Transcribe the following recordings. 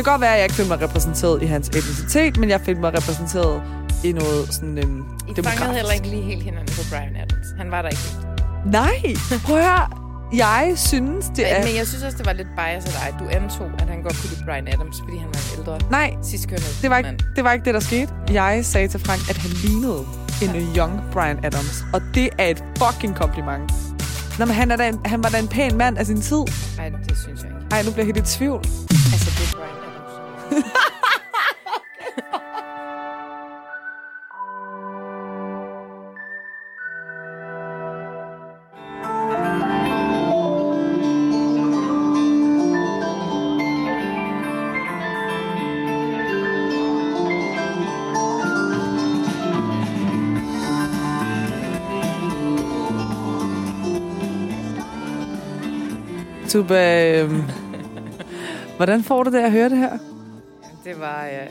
Det kan godt være, at jeg ikke følte mig repræsenteret i hans etnicitet, men jeg følte mig repræsenteret i noget sådan øhm, I fangede demokratisk. heller ikke lige helt hinanden på Brian Adams. Han var der ikke. Nej, prøv at høre. Jeg synes, det Men, er... men jeg synes også, det var lidt bias af dig. Du antog, at han godt kunne lide Brian Adams, fordi han var en ældre, Nej, sidstkønnet det var, ikke, det var ikke det, der skete. Jeg sagde til Frank, at han lignede en young Brian Adams. Og det er et fucking kompliment. Nå, men han, er da en, han var da en pæn mand af sin tid. Nej, det synes jeg ikke. Ej, nu bliver jeg helt i tvivl. Altså, det er Brian Adams. Tuba, øh, hvordan får du det at høre det her? Det var øh,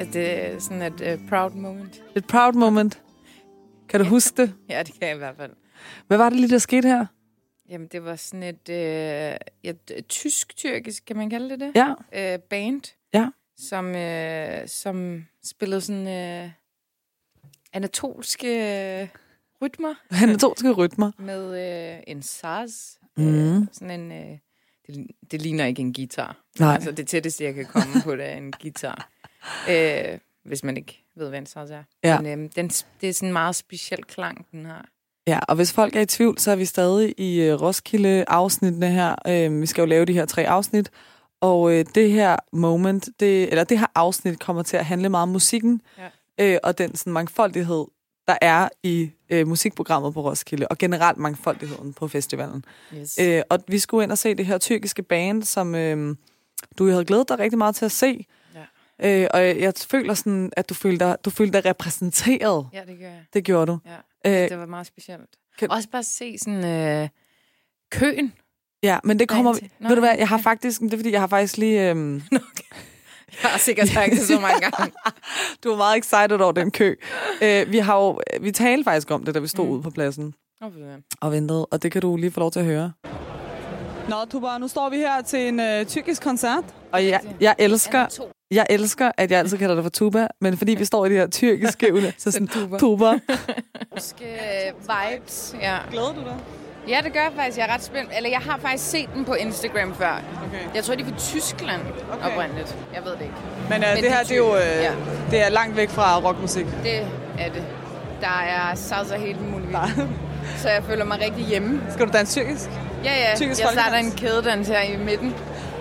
at det er sådan et øh, proud moment. Et proud moment. Kan du huske det? Ja, det kan jeg i hvert fald. Hvad var det lige, der skete her? Jamen, det var sådan et, øh, et tysk-tyrkisk, kan man kalde det det? Ja. Øh, band. Ja. Som, øh, som spillede sådan øh, anatolske øh, rytmer Anatolske rytmer. med øh, en saz. Mhm. Øh, sådan en... Øh, det, det ligner ikke en guitar. Nej. Altså, det tætteste, jeg kan komme på, det er en guitar. Øh, hvis man ikke ved, hvad en saz er. Ja. Men øh, den, det er sådan en meget speciel klang, den har. Ja, og hvis folk er i tvivl, så er vi stadig i uh, Roskilde-afsnittene her. Uh, vi skal jo lave de her tre afsnit. Og uh, det her moment, det, eller det her afsnit kommer til at handle meget om musikken. Ja. Uh, og den sådan, mangfoldighed, der er i uh, musikprogrammet på Roskilde. Og generelt mangfoldigheden på festivalen. Yes. Uh, og vi skulle ind og se det her tyrkiske band, som uh, du havde glædet dig rigtig meget til at se. Ja. Uh, og jeg, føler sådan, at du følte dig, du følte dig repræsenteret. Ja, det gør jeg. Det gjorde du. Ja. Øh, det var meget specielt. kan- Også bare se sådan øh, køen. Ja, men det kommer... Nå, Ved du hvad, jeg har faktisk... Det er fordi, jeg har faktisk lige... Øhm, Jeg har sikkert sagt det så mange gange. du var meget excited over den kø. Øh, vi har jo... Vi talte faktisk om det, da vi stod mm. ude på pladsen og ventede, og det kan du lige få lov til at høre. Nå, Tuba, nu står vi her til en øh, tyrkisk koncert, og jeg, jeg elsker... Jeg elsker, at jeg altid kalder dig for Tuba, men fordi vi står i det her tyrkiske ule, så sådan, Tuba. Tuba. Huske øh, vibes. Ja. Glæder du dig? Ja, det gør jeg faktisk. Jeg er ret spændt. Eller jeg har faktisk set den på Instagram før. Okay. Jeg tror, de er fra Tyskland Okay. oprindeligt. Jeg ved det ikke. Men, øh, Men det det her, er det er jo øh, Ja. det er langt væk fra rockmusik. Det er det. Der er salsa helt muligt. Så jeg føler mig rigtig hjemme. Skal du danse tyrkisk? Ja, ja. Tyrkisk jeg starter en kædedans her i midten.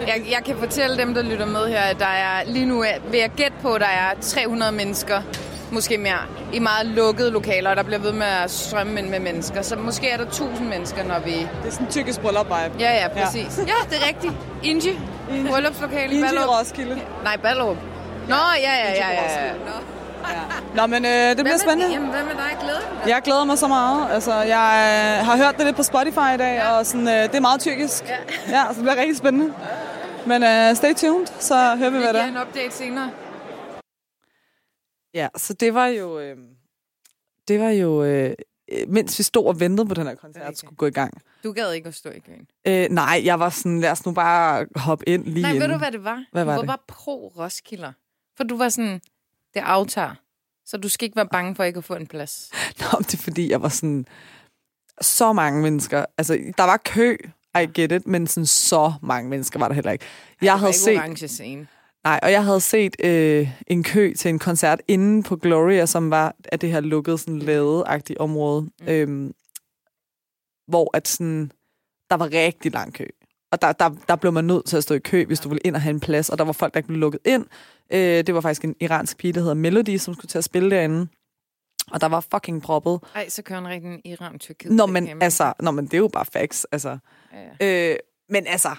Jeg, jeg kan fortælle dem, der lytter med her, at der er lige nu, vil jeg gætte på, at der er 300 mennesker, måske mere, i meget lukkede lokaler, og der bliver ved med at strømme ind med mennesker. Så måske er der 1000 mennesker, når vi... Det er sådan en tyrkisk bryllup-vibe. Ja, ja, præcis. Ja, det er rigtigt. Inji. Bryllupslokale. Inji Ballerup. Roskilde. Nej, Ballerup. Nå, ja, ja, ja, ja. ja. Nå, men øh, det bliver spændende. Jamen, hvad med dig? Glæder du dig? Jeg glæder mig så meget. Altså, jeg øh, har hørt det lidt på Spotify i dag, ja. og sådan, øh, det er meget tyrkisk. Ja. ja, så det bliver rigtig spændende. Men øh, stay tuned, så hører vi, Vi hvad det giver er. en update senere. Ja, så det var jo... Øh, det var jo... Øh, mens vi stod og ventede på den her koncert, skulle gå i gang. Du gad ikke at stå i køen. Øh, nej, jeg var sådan, lad os nu bare hoppe ind lige Nej, ved inden. du, hvad det var? Hvad var du det? var bare pro-Roskilder. For du var sådan, det aftager. Så du skal ikke være bange for ikke at få en plads. Nå, det er fordi, jeg var sådan... Så mange mennesker. Altså, der var kø, I get it, men sådan så mange mennesker var der heller ikke. Jeg havde set... orange scene. Nej, og jeg havde set øh, en kø til en koncert inde på Gloria, som var af det her lukkede, sådan ladeagtige område, mm. øhm, hvor at sådan, der var rigtig lang kø. Og der, der, der blev man nødt til at stå i kø, hvis du ville ind og have en plads, og der var folk, der ikke blev lukket ind. Øh, det var faktisk en iransk pige, der hedder Melody, som skulle til at spille derinde. Og der var fucking proppet. Ej, så kører rigtig en iran tyrkiet Nå, men altså, nå, men det er jo bare facts, altså. Ja, ja. Øh, men altså,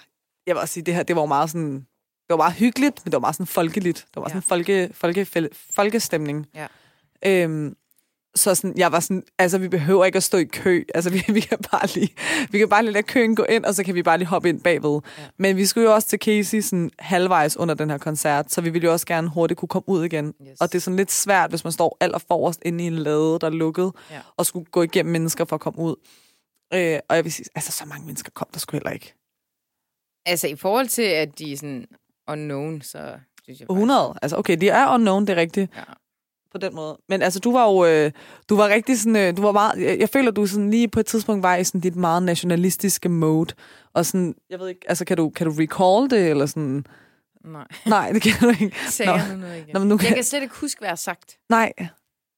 jeg vil også sige, det her, det var jo meget sådan, det var meget hyggeligt, men det var meget sådan folkeligt. Det var sådan Ja. en folke, folke, folkestemning. Ja. Øhm, så sådan, jeg var sådan, altså vi behøver ikke at stå i kø. Altså vi, vi kan bare lige, vi kan bare lige lade køen gå ind, og så kan vi bare lige hoppe ind bagved. Ja. Men vi skulle jo også til Casey sådan halvvejs under den her koncert, så vi ville jo også gerne hurtigt kunne komme ud igen. Yes. Og det er sådan lidt svært, hvis man står aller forrest inde i en lade, der er lukket, Ja. og skulle gå igennem mennesker for at komme ud. Øh, og jeg vil sige, altså så mange mennesker kom der sgu heller ikke. Altså, i forhold til, at de sådan unknown, så synes jeg 100. Altså, okay, de er unknown, det er rigtigt. Ja. På den måde. Men altså, du var jo, øh, du var rigtig sådan, øh, du var meget, jeg, jeg føler, du sådan lige på et tidspunkt var i sådan dit meget nationalistiske mode. Og sådan, jeg ved ikke, altså, kan du, kan du recall det, eller sådan? Nej. Nej, det kan du ikke. Sagde Nå. jeg nu noget igen? Nå, men nu kan- Jeg kan slet ikke huske, hvad jeg har sagt. Nej.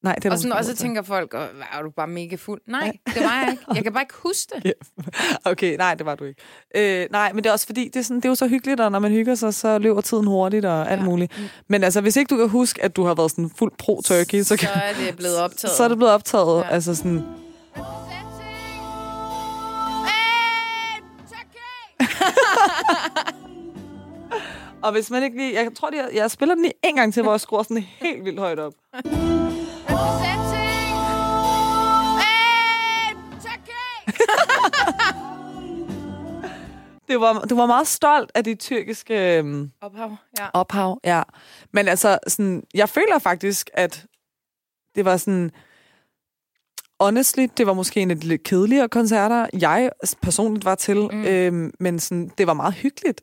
Nej, det Og, sådan, måske og så grund til. tænker folk, "Åh, hvad, er du bare mega fuld? Nej, det var jeg ikke. Jeg kan bare ikke huske det. Okay, nej, det var du ikke. Øh, nej, men det er også fordi, det er, sådan, det er jo så hyggeligt, og når man hygger sig, så løber tiden hurtigt og alt Ja. muligt. Men altså, hvis ikke du kan huske, at du har været sådan fuld pro-turkey, så, kan, Så er det blevet optaget. så er det blevet optaget. Ja. Ja. Altså sådan, og hvis man ikke lige... Jeg tror, jeg, jeg spiller den lige en gang til, hvor jeg skruer sådan helt vildt højt op. Det var, du var meget stolt af dit tyrkiske øhm, Ophav, ja. ophav, ja. Men altså, sådan, jeg føler faktisk, at det var sådan... Honestly, det var måske en af de lidt kedeligere koncerter, jeg personligt var til, mm. øhm, men sådan, det var meget hyggeligt.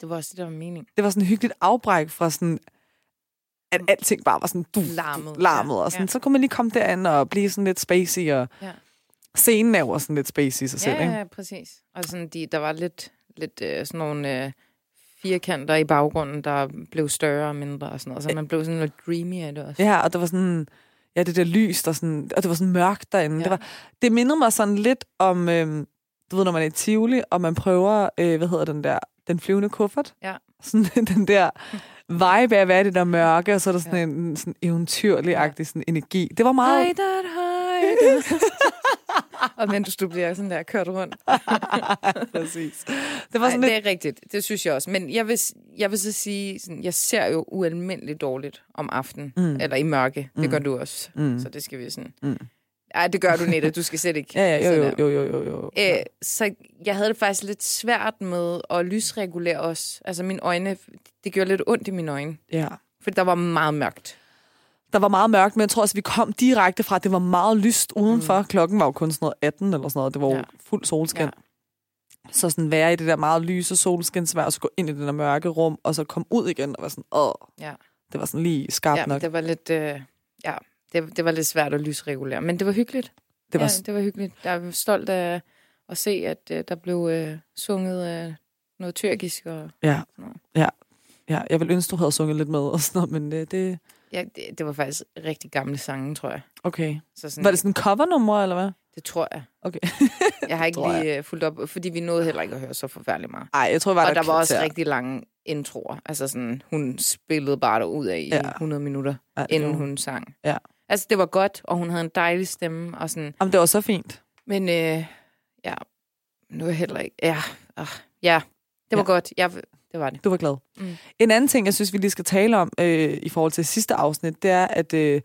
Det var også det, der var mening. Det var sådan et hyggeligt afbræk fra sådan, at alting bare var sådan du, Larmet, larmet ja, og sådan, ja. så kunne man lige komme derind og blive sådan lidt spacey, og Ja. scenen er jo også sådan lidt spacey i sig selv, Ja, ikke? ja, præcis. Og sådan, de, der var lidt, lidt øh, sådan nogle øh, firkanter i baggrunden, der blev større og mindre og sådan noget. Så man blev sådan lidt dreamy af det også. Ja, og der var sådan, ja, det der lys, der sådan, og det var sådan mørkt derinde. Ja. Ja. Det, var, det mindede mig sådan lidt om, øhm, du ved, når man er i Tivoli, og man prøver, øh, hvad hedder den der, den flyvende kuffert. Ja. Sådan den der vibe af at være i det der mørke, og så er der sådan Ja. en sådan eventyrlig-agtig sådan energi. Det var meget... Hej, hej. og mens du bliver sådan der kørt rundt. Præcis. Det var Ej, sådan det lidt... er rigtigt. Det synes jeg også. Men jeg vil, jeg vil så sige, sådan, jeg ser jo ualmindeligt dårligt om aftenen. Mm. Eller i mørke. Det gør du også. Mm. Så det skal vi sådan... Mm. Ej, det gør du, Nette. Du skal slet ikke. Ja, ja, jo, jo, jo, jo, jo, jo. Øh, så jeg havde det faktisk lidt svært med at lysregulere os. Altså mine øjne, det gjorde lidt ondt i mine øjne. Ja. For der var meget mørkt. Der var meget mørkt, men jeg tror også, vi kom direkte fra, at det var meget lyst udenfor. Mm. Klokken var jo kun sådan noget 18 eller sådan noget. Det var jo Ja. fuld solskin. Ja. Så sådan være i det der meget lyse solskinsvær, og så gå ind i det der mørke rum, og så komme ud igen og være sådan, åh, Ja. det var sådan lige skarpt Ja, nok. det var lidt... Øh, ja, det, det var lidt svært at lysregulere. Men det var hyggeligt. Det var, ja, det var hyggeligt. Jeg er stolt af at se, at øh, der blev øh, sunget øh, noget tyrkisk. Og, ja, Nå. ja, ja, jeg ville ønske, du havde sunget lidt med og sådan noget, men det, det ja, det, det var faktisk rigtig gamle sange, tror jeg. okay. Så sådan, Var det sådan en covernummer, eller hvad? det tror jeg. Okay. Jeg har ikke Tror jeg. lige øh, fulgt op, fordi vi nåede heller ikke at høre så forfærdeligt meget. Nej, jeg tror, jeg var og der der var også rigtig lange introer. Altså sådan, hun spillede bare derud af i Ja. 100 minutter, Ja, inden var- hun sang. Ja. Altså, det var godt, og hun havde en dejlig stemme, og sådan, Jamen, det var så fint. men øh, ja, nu er jeg heller ikke, ja, ah, ja, det var Ja. godt, ja, det var det. Du var glad. Mm. En anden ting, jeg synes, vi lige skal tale om øh, i forhold til sidste afsnit, det er, at øh,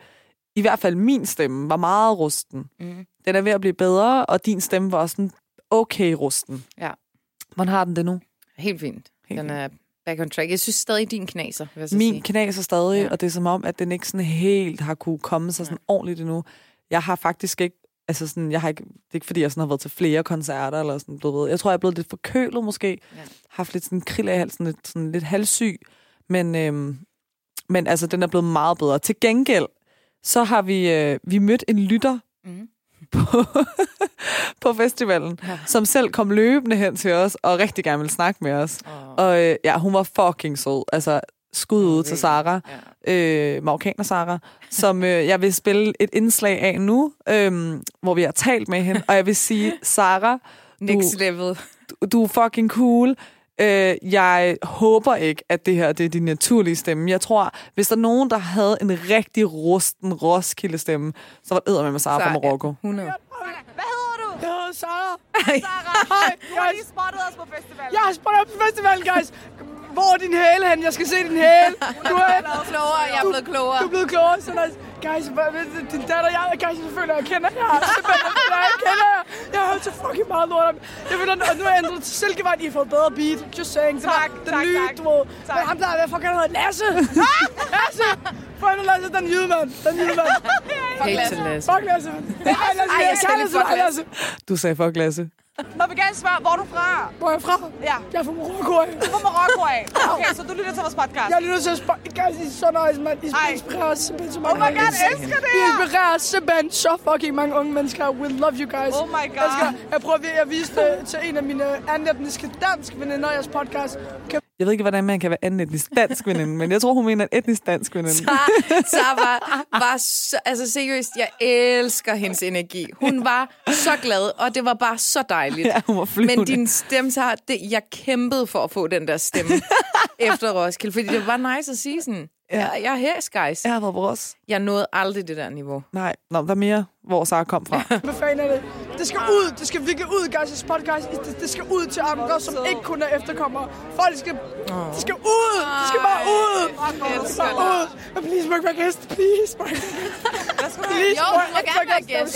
i hvert fald min stemme var meget rusten. Mm. Den er ved at blive bedre, og din stemme var også sådan okay rusten. Ja. Hvordan har den det nu? Helt fint. Helt Den er back on track. Jeg synes stadig, din knaser, vil jeg så Min sige. knas er stadig, Ja. ja. og det er som om, at den ikke sådan helt har kunne komme sig sådan ordentligt endnu. Jeg har faktisk ikke, altså sådan, jeg har ikke, det er ikke fordi, jeg sådan har været til flere koncerter, eller sådan, du ved. Jeg tror, jeg er blevet lidt forkølet måske. Ja. Haft lidt sådan krill af halsen, lidt, sådan lidt halvsyg. Men, øhm, men altså, den er blevet meget bedre. Til gengæld, så har vi, øh, vi mødt en lytter Mm. På, på festivalen, Ja. som selv kom løbende hen til os, og rigtig gerne ville snakke med os. Oh. Og øh, ja, hun var fucking sød. Altså, skud ud til Sara, Ja. øh, marokkaner Sara, som øh, jeg vil spille et indslag af nu, øh, hvor vi har talt med hende. Og jeg vil sige, Sara, Next level. du, du er fucking cool. Øh, jeg håber ikke, at det her det er din naturlige stemme. Jeg tror, hvis der er nogen, der havde en rigtig rusten Roskilde-stemme, så var det med med Sara fra Marokko. 100. Hvad hedder du? Jeg hedder Sara. Sara. Hej, Du har guys. lige spottet os på festivalen. Jeg har op på festivalen, guys. Hvor er din hæle hen? Jeg skal se din hæle. Du er, Klogere, jeg er blevet klogere. du er blevet klogere. Så nice. Guys, din datter, jeg, guys, jeg føler, jeg kender jer. Jeg kender jer. Jeg har hørt så fucking meget lort om. Jeg føler, at nu er jeg ændret til Silkevej. I har fået bedre beat. Just saying. Var Tak, den tak, nye, tak. du ved. Tak. Men ham der, hvad fuck han hedder? Lasse. Lasse. Fuck nu, Lasse, den jyde, mand. Den jyde, mand. Til Lasse. Fuck Lasse. Ej, Lasse, Ej, jeg Lasse. fuck Lasse. Du sagde fuck Lasse. Må vi gerne spørge, hvor er du fra? Hvor er jeg fra? Ja. Jeg er fra Marokko. af. Du er fra Marokko af. Okay, så du lytter til vores podcast. Jeg er nødt til spørge. Guys, I er så nice, mand. I inspirerer os simpelthen så Oh mange. my god, jeg elsker det I her. inspirerer simpelthen så fucking mange unge mennesker. We love you guys. Oh my God. Jeg, skal, jeg prøver at vise det til en af mine anden etniske dansk veninder i jeres podcast. Kan Jeg ved ikke, hvordan man kan være anden etnisk dansk veninde, men jeg tror, hun mener en etnisk dansk veninde. Så var, var så, altså seriøst, jeg elsker hendes energi. Hun var så glad, og det var bare så dejligt. Ja, hun var flyvende. Men din stemme, så har det, jeg kæmpede for at få den der stemme efter Roskilde, fordi det var nice at sige sådan, Ja. jeg, jeg er her, guys. Jeg har været os. Jeg nåede aldrig det der niveau. Nej, Nå, hvad mere, hvor Sara kom fra? Hvad fanden er det? Det skal ud. Det skal virkelig ud, guys. This podcast. Det, det skal ud til andre, som ikke kun er efterkommere. Folk skal... Det skal ud. Det skal bare ud. Det skal bare ud. Men please, må jeg ikke være gæst. Please, må jeg ikke være gæst. Please, Jo, må ikke gerne være gæst.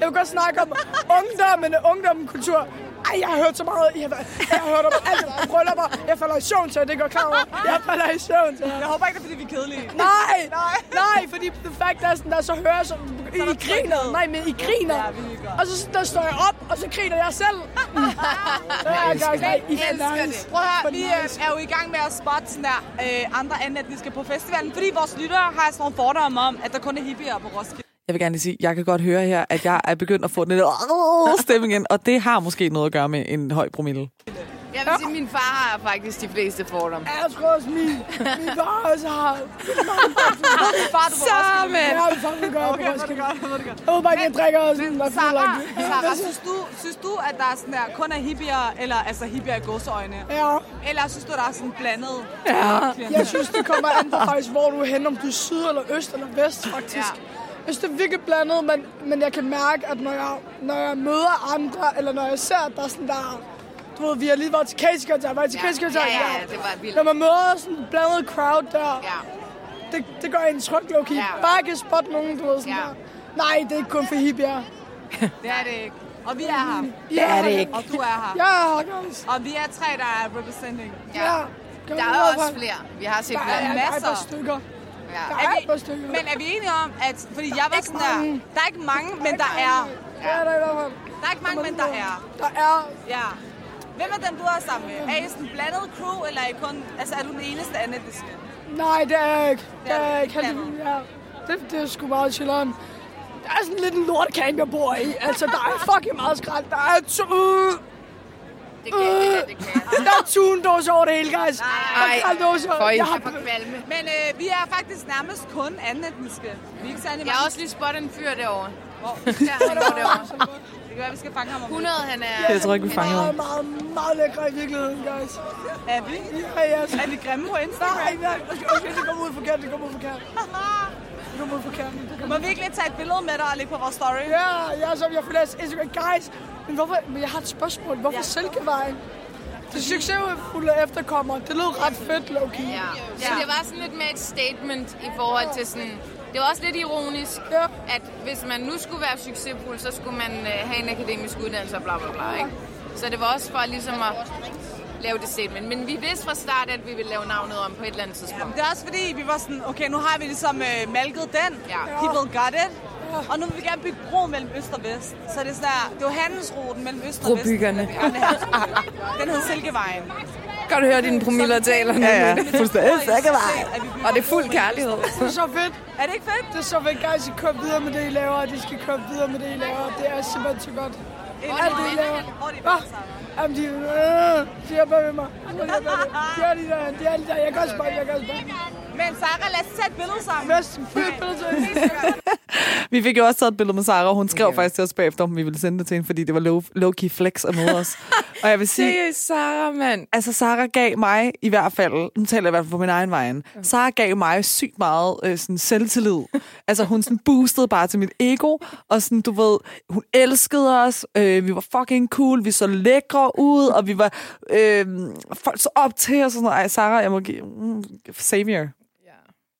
Jeg vil godt snakke om ungdommen, ungdommen, kultur. Ej, jeg har hørt så meget. Jeg har, jeg har hørt om alt. Bryllupper. Jeg falder i søvn til, det går klar over. Jeg falder i søvn til. Jeg håber ikke, det er, fordi vi er kedelige. Nej, Nej. nej, fordi the fact er sådan, der så hører jeg så, I, I griner, nej, men I griner, Ja, vi og så der står jeg op, og så griner jeg selv. ja, guys, nej, I er elsker det. Prøv at høre, For vi øh, er jo i gang med at spotte sådan der, øh, andre anden etniske på festivalen, fordi vores lyttere har sådan nogle fordomme om, at der kun er hippier på Roskilde. Jeg vil gerne lige sige, jeg kan godt høre her, at jeg er begyndt at få den der stemme igen, og det har måske noget at gøre med en høj promille. Jeg vil sige, at min far har faktisk de fleste fordomme. Jeg tror også, min, min far også har... Far, du Roskilde. Ja, min far vil gøre Okay, på er Roskilde. er det godt. Jeg jeg drikker der fuld Sarah, Sarah synes, du, synes du, at der er sådan der, kun er hippier, eller altså hippier i godsøjne? Ja, Eller synes du, der er sådan blandet? Ja. jeg synes, det kommer an på faktisk, hvor du er henne, om du er syd eller øst eller vest, faktisk. Ja. Jeg synes, det er virkelig blandet, men, men jeg kan mærke, at når jeg, når jeg møder andre, eller når jeg ser, at der er sådan der... Du ved, vi har lige været til Casey Concert, var I til Ja, Casey Concert? ja, ja, det var vildt. Når man møder sådan en blandet crowd der, Ja. det, det gør en tryg, Loki. Ja. Bare kan spotte nogen, du ved, sådan Ja. der. Nej, det er ikke kun for hippier. Det er det ikke. Og vi er her. Det er det ikke. Og du er her. Ja, guys. Og vi er tre, der er representing. Ja. Gør Der vi er også flere. Vi har set Der er, flere. der er masser. par stykker. Ja. Der Er er vi, et par men er vi enige om, at... Fordi jeg var sådan der... mange. Der er ikke mange, men der er... Ja, der er i hvert fald. Der er ikke mange, men der er. Der er Ja. Hvem er den, du er sammen med? Er I sådan en blandet crew, eller er I kun... Altså, er du den eneste anden etniske? Nej, det er jeg ikke. Det er er du jeg ikke. Heldigvis, ja. Det, det er sgu meget chilleren. Der er sådan lidt en lortecamp, jeg bor i. Altså, der er fucking meget skrald. Der er. Det kan det, her, det kan. Der er tundåser over det hele, guys. Der Ej, kraldåser. føj. Jeg har... For kvalme. Men øh, vi er faktisk nærmest kun anden etniske. Vi er ikke særlig Jeg har også lige spottet en fyr derovre. Hvor? Der, han går derovre. Det kan være, vi skal fange ham om lidt. 100, han er... Jeg tror ikke, vi fanger Meget, ham. meget, meget lækre i virkeligheden, guys. Er vi? Ja, ja. Er vi grimme på Instagram? Nej, nej. Okay, det kommer ud forkert. Det kommer ud forkert. Det kommer ud forkert. Må vi ikke lige tage et billede med dig og lægge på vores story? Ja, jeg er som jeg følger Instagram. Guys, men, hvorfor, men jeg har et spørgsmål. Hvorfor Ja. ja. Silkevejen? Det er succesfulde efterkommer. Det lød ret fedt, Loki. Ja. ja, det var sådan lidt med et statement i forhold til sådan... Det var også lidt ironisk, Ja. at hvis man nu skulle være succesfuld, så skulle man øh, have en akademisk uddannelse og bla bla bla, ikke? Så det var også for ligesom at lave det statement. Men vi vidste fra start, at vi ville lave navnet om på et eller andet tidspunkt. Det er også fordi, vi var sådan, okay, nu har vi ligesom øh, malket den. Ja. People got it. Og nu vil vi gerne bygge bro mellem øst og vest. Så det er sådan der, det var handelsruten mellem øst og vest. Brobyggerne. Den hed Silkevejen. Kan du høre dine promiller taler nu? Ja, ja. Fuldstændig. Silkevej. Og det er fuld kærlighed. Det er så fedt. Er det ikke fedt? Det er så fedt, guys. I kører videre med det, I laver. og De skal køre videre med det, I laver. Det er simpelthen så godt. Alt det, I laver. Hvor er? Jamen, de, øh, de er bag ved mig. De er bag ved mig. De er de der. De er de der. Jeg kan også bare, jeg kan også bare. Men Sarah, lad os tage et billede sammen. Vest, fedt billede til. Vi fik jo også taget et billede med Sara, og hun skrev okay. faktisk til os bagefter, om vi ville sende det til hende, fordi det var low, low-key flex at møde os. og jeg vil sige, Seriøst, Sarah, mand. altså Sara gav mig i hvert fald, nu taler jeg i hvert fald på min egen vejen, Sara gav mig sygt meget øh, sådan selvtillid. altså hun sådan boostede bare til mit ego, og sådan, du ved, hun elskede os, øh, vi var fucking cool, vi så lækre ud, og vi var, øh, folk så op til os, og sådan noget. Ej, Sara, jeg må give, mm, savior.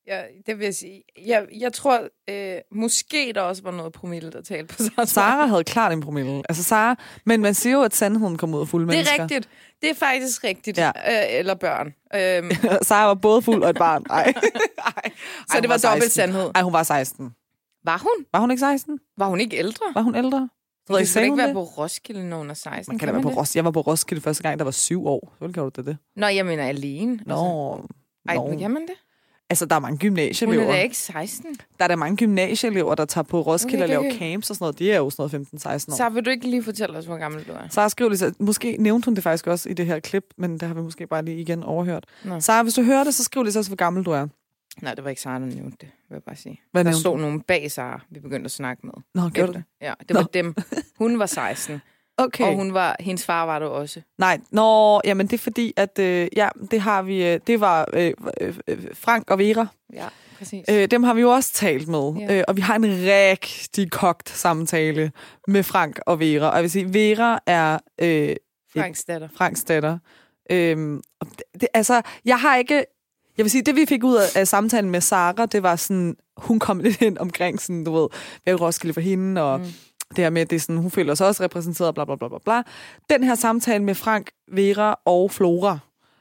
Ja, det vil jeg sige. Jeg, jeg tror, øh, måske der også var noget promille, der talte på Sarah. Sara havde klart en promille. Altså Sara, men man siger jo, at sandheden kommer ud af fulde Det mennesker. er rigtigt. Det er faktisk rigtigt. Ja. Øh, eller børn. Øhm, Sara var både fuld og et barn. Ej. Ej. så det var dobbelt sandhed. Ej, hun var 16. Var hun? Var hun ikke 16? Var hun ikke ældre? Var hun ældre? Frederik, kan sagde ikke være det? på Roskilde, når hun er 16. Man kan da være på det? Roskilde. Jeg var på Roskilde første gang, der var syv år. Så gjorde du da det. Nå, jeg mener alene. Nå, Altså, ej, men kan man det? Altså, der er mange Hun gymnasieelever. er da ikke 16. Der er der mange gymnasieelever, der tager på Roskilde Okay, og laver camps og sådan noget. De er jo sådan noget 15-16 år. Så vil du ikke lige fortælle os, hvor gammel du er? Sara skriver lige, så måske nævnte hun det faktisk også i det her klip, men det har vi måske bare lige igen overhørt. Nå. Sara, hvis du hører det, så skriv lige så også, hvor gammel du er. Nej, det var ikke Sara, der nævnte det, vil jeg bare sige. Hvad der stod nogen bag Sara, vi begyndte at snakke med. Nå, gjorde det? Ja, det var Nå. dem. Hun var 16, Okay. og hun var, hendes far var der også. Nej, nå, jamen det er fordi, at øh, ja, det har vi, øh, det var øh, øh, øh, Frank og Vera. Ja, præcis. Øh, dem har vi jo også talt med, Ja. øh, og vi har en rigtig kogt samtale med Frank og Vera. Og jeg vil sige, Vera er øh, Franks datter. Franks datter. Øhm, det, altså, jeg har ikke... Jeg vil sige, det vi fik ud af, af samtalen med Sara, det var sådan, hun kom lidt ind omkring sådan, du ved, hvad er Roskilde for hende, og mm. Det her med, at det er sådan, hun føler sig også repræsenteret, bla bla bla bla bla. Den her samtale med Frank, Vera og Flora,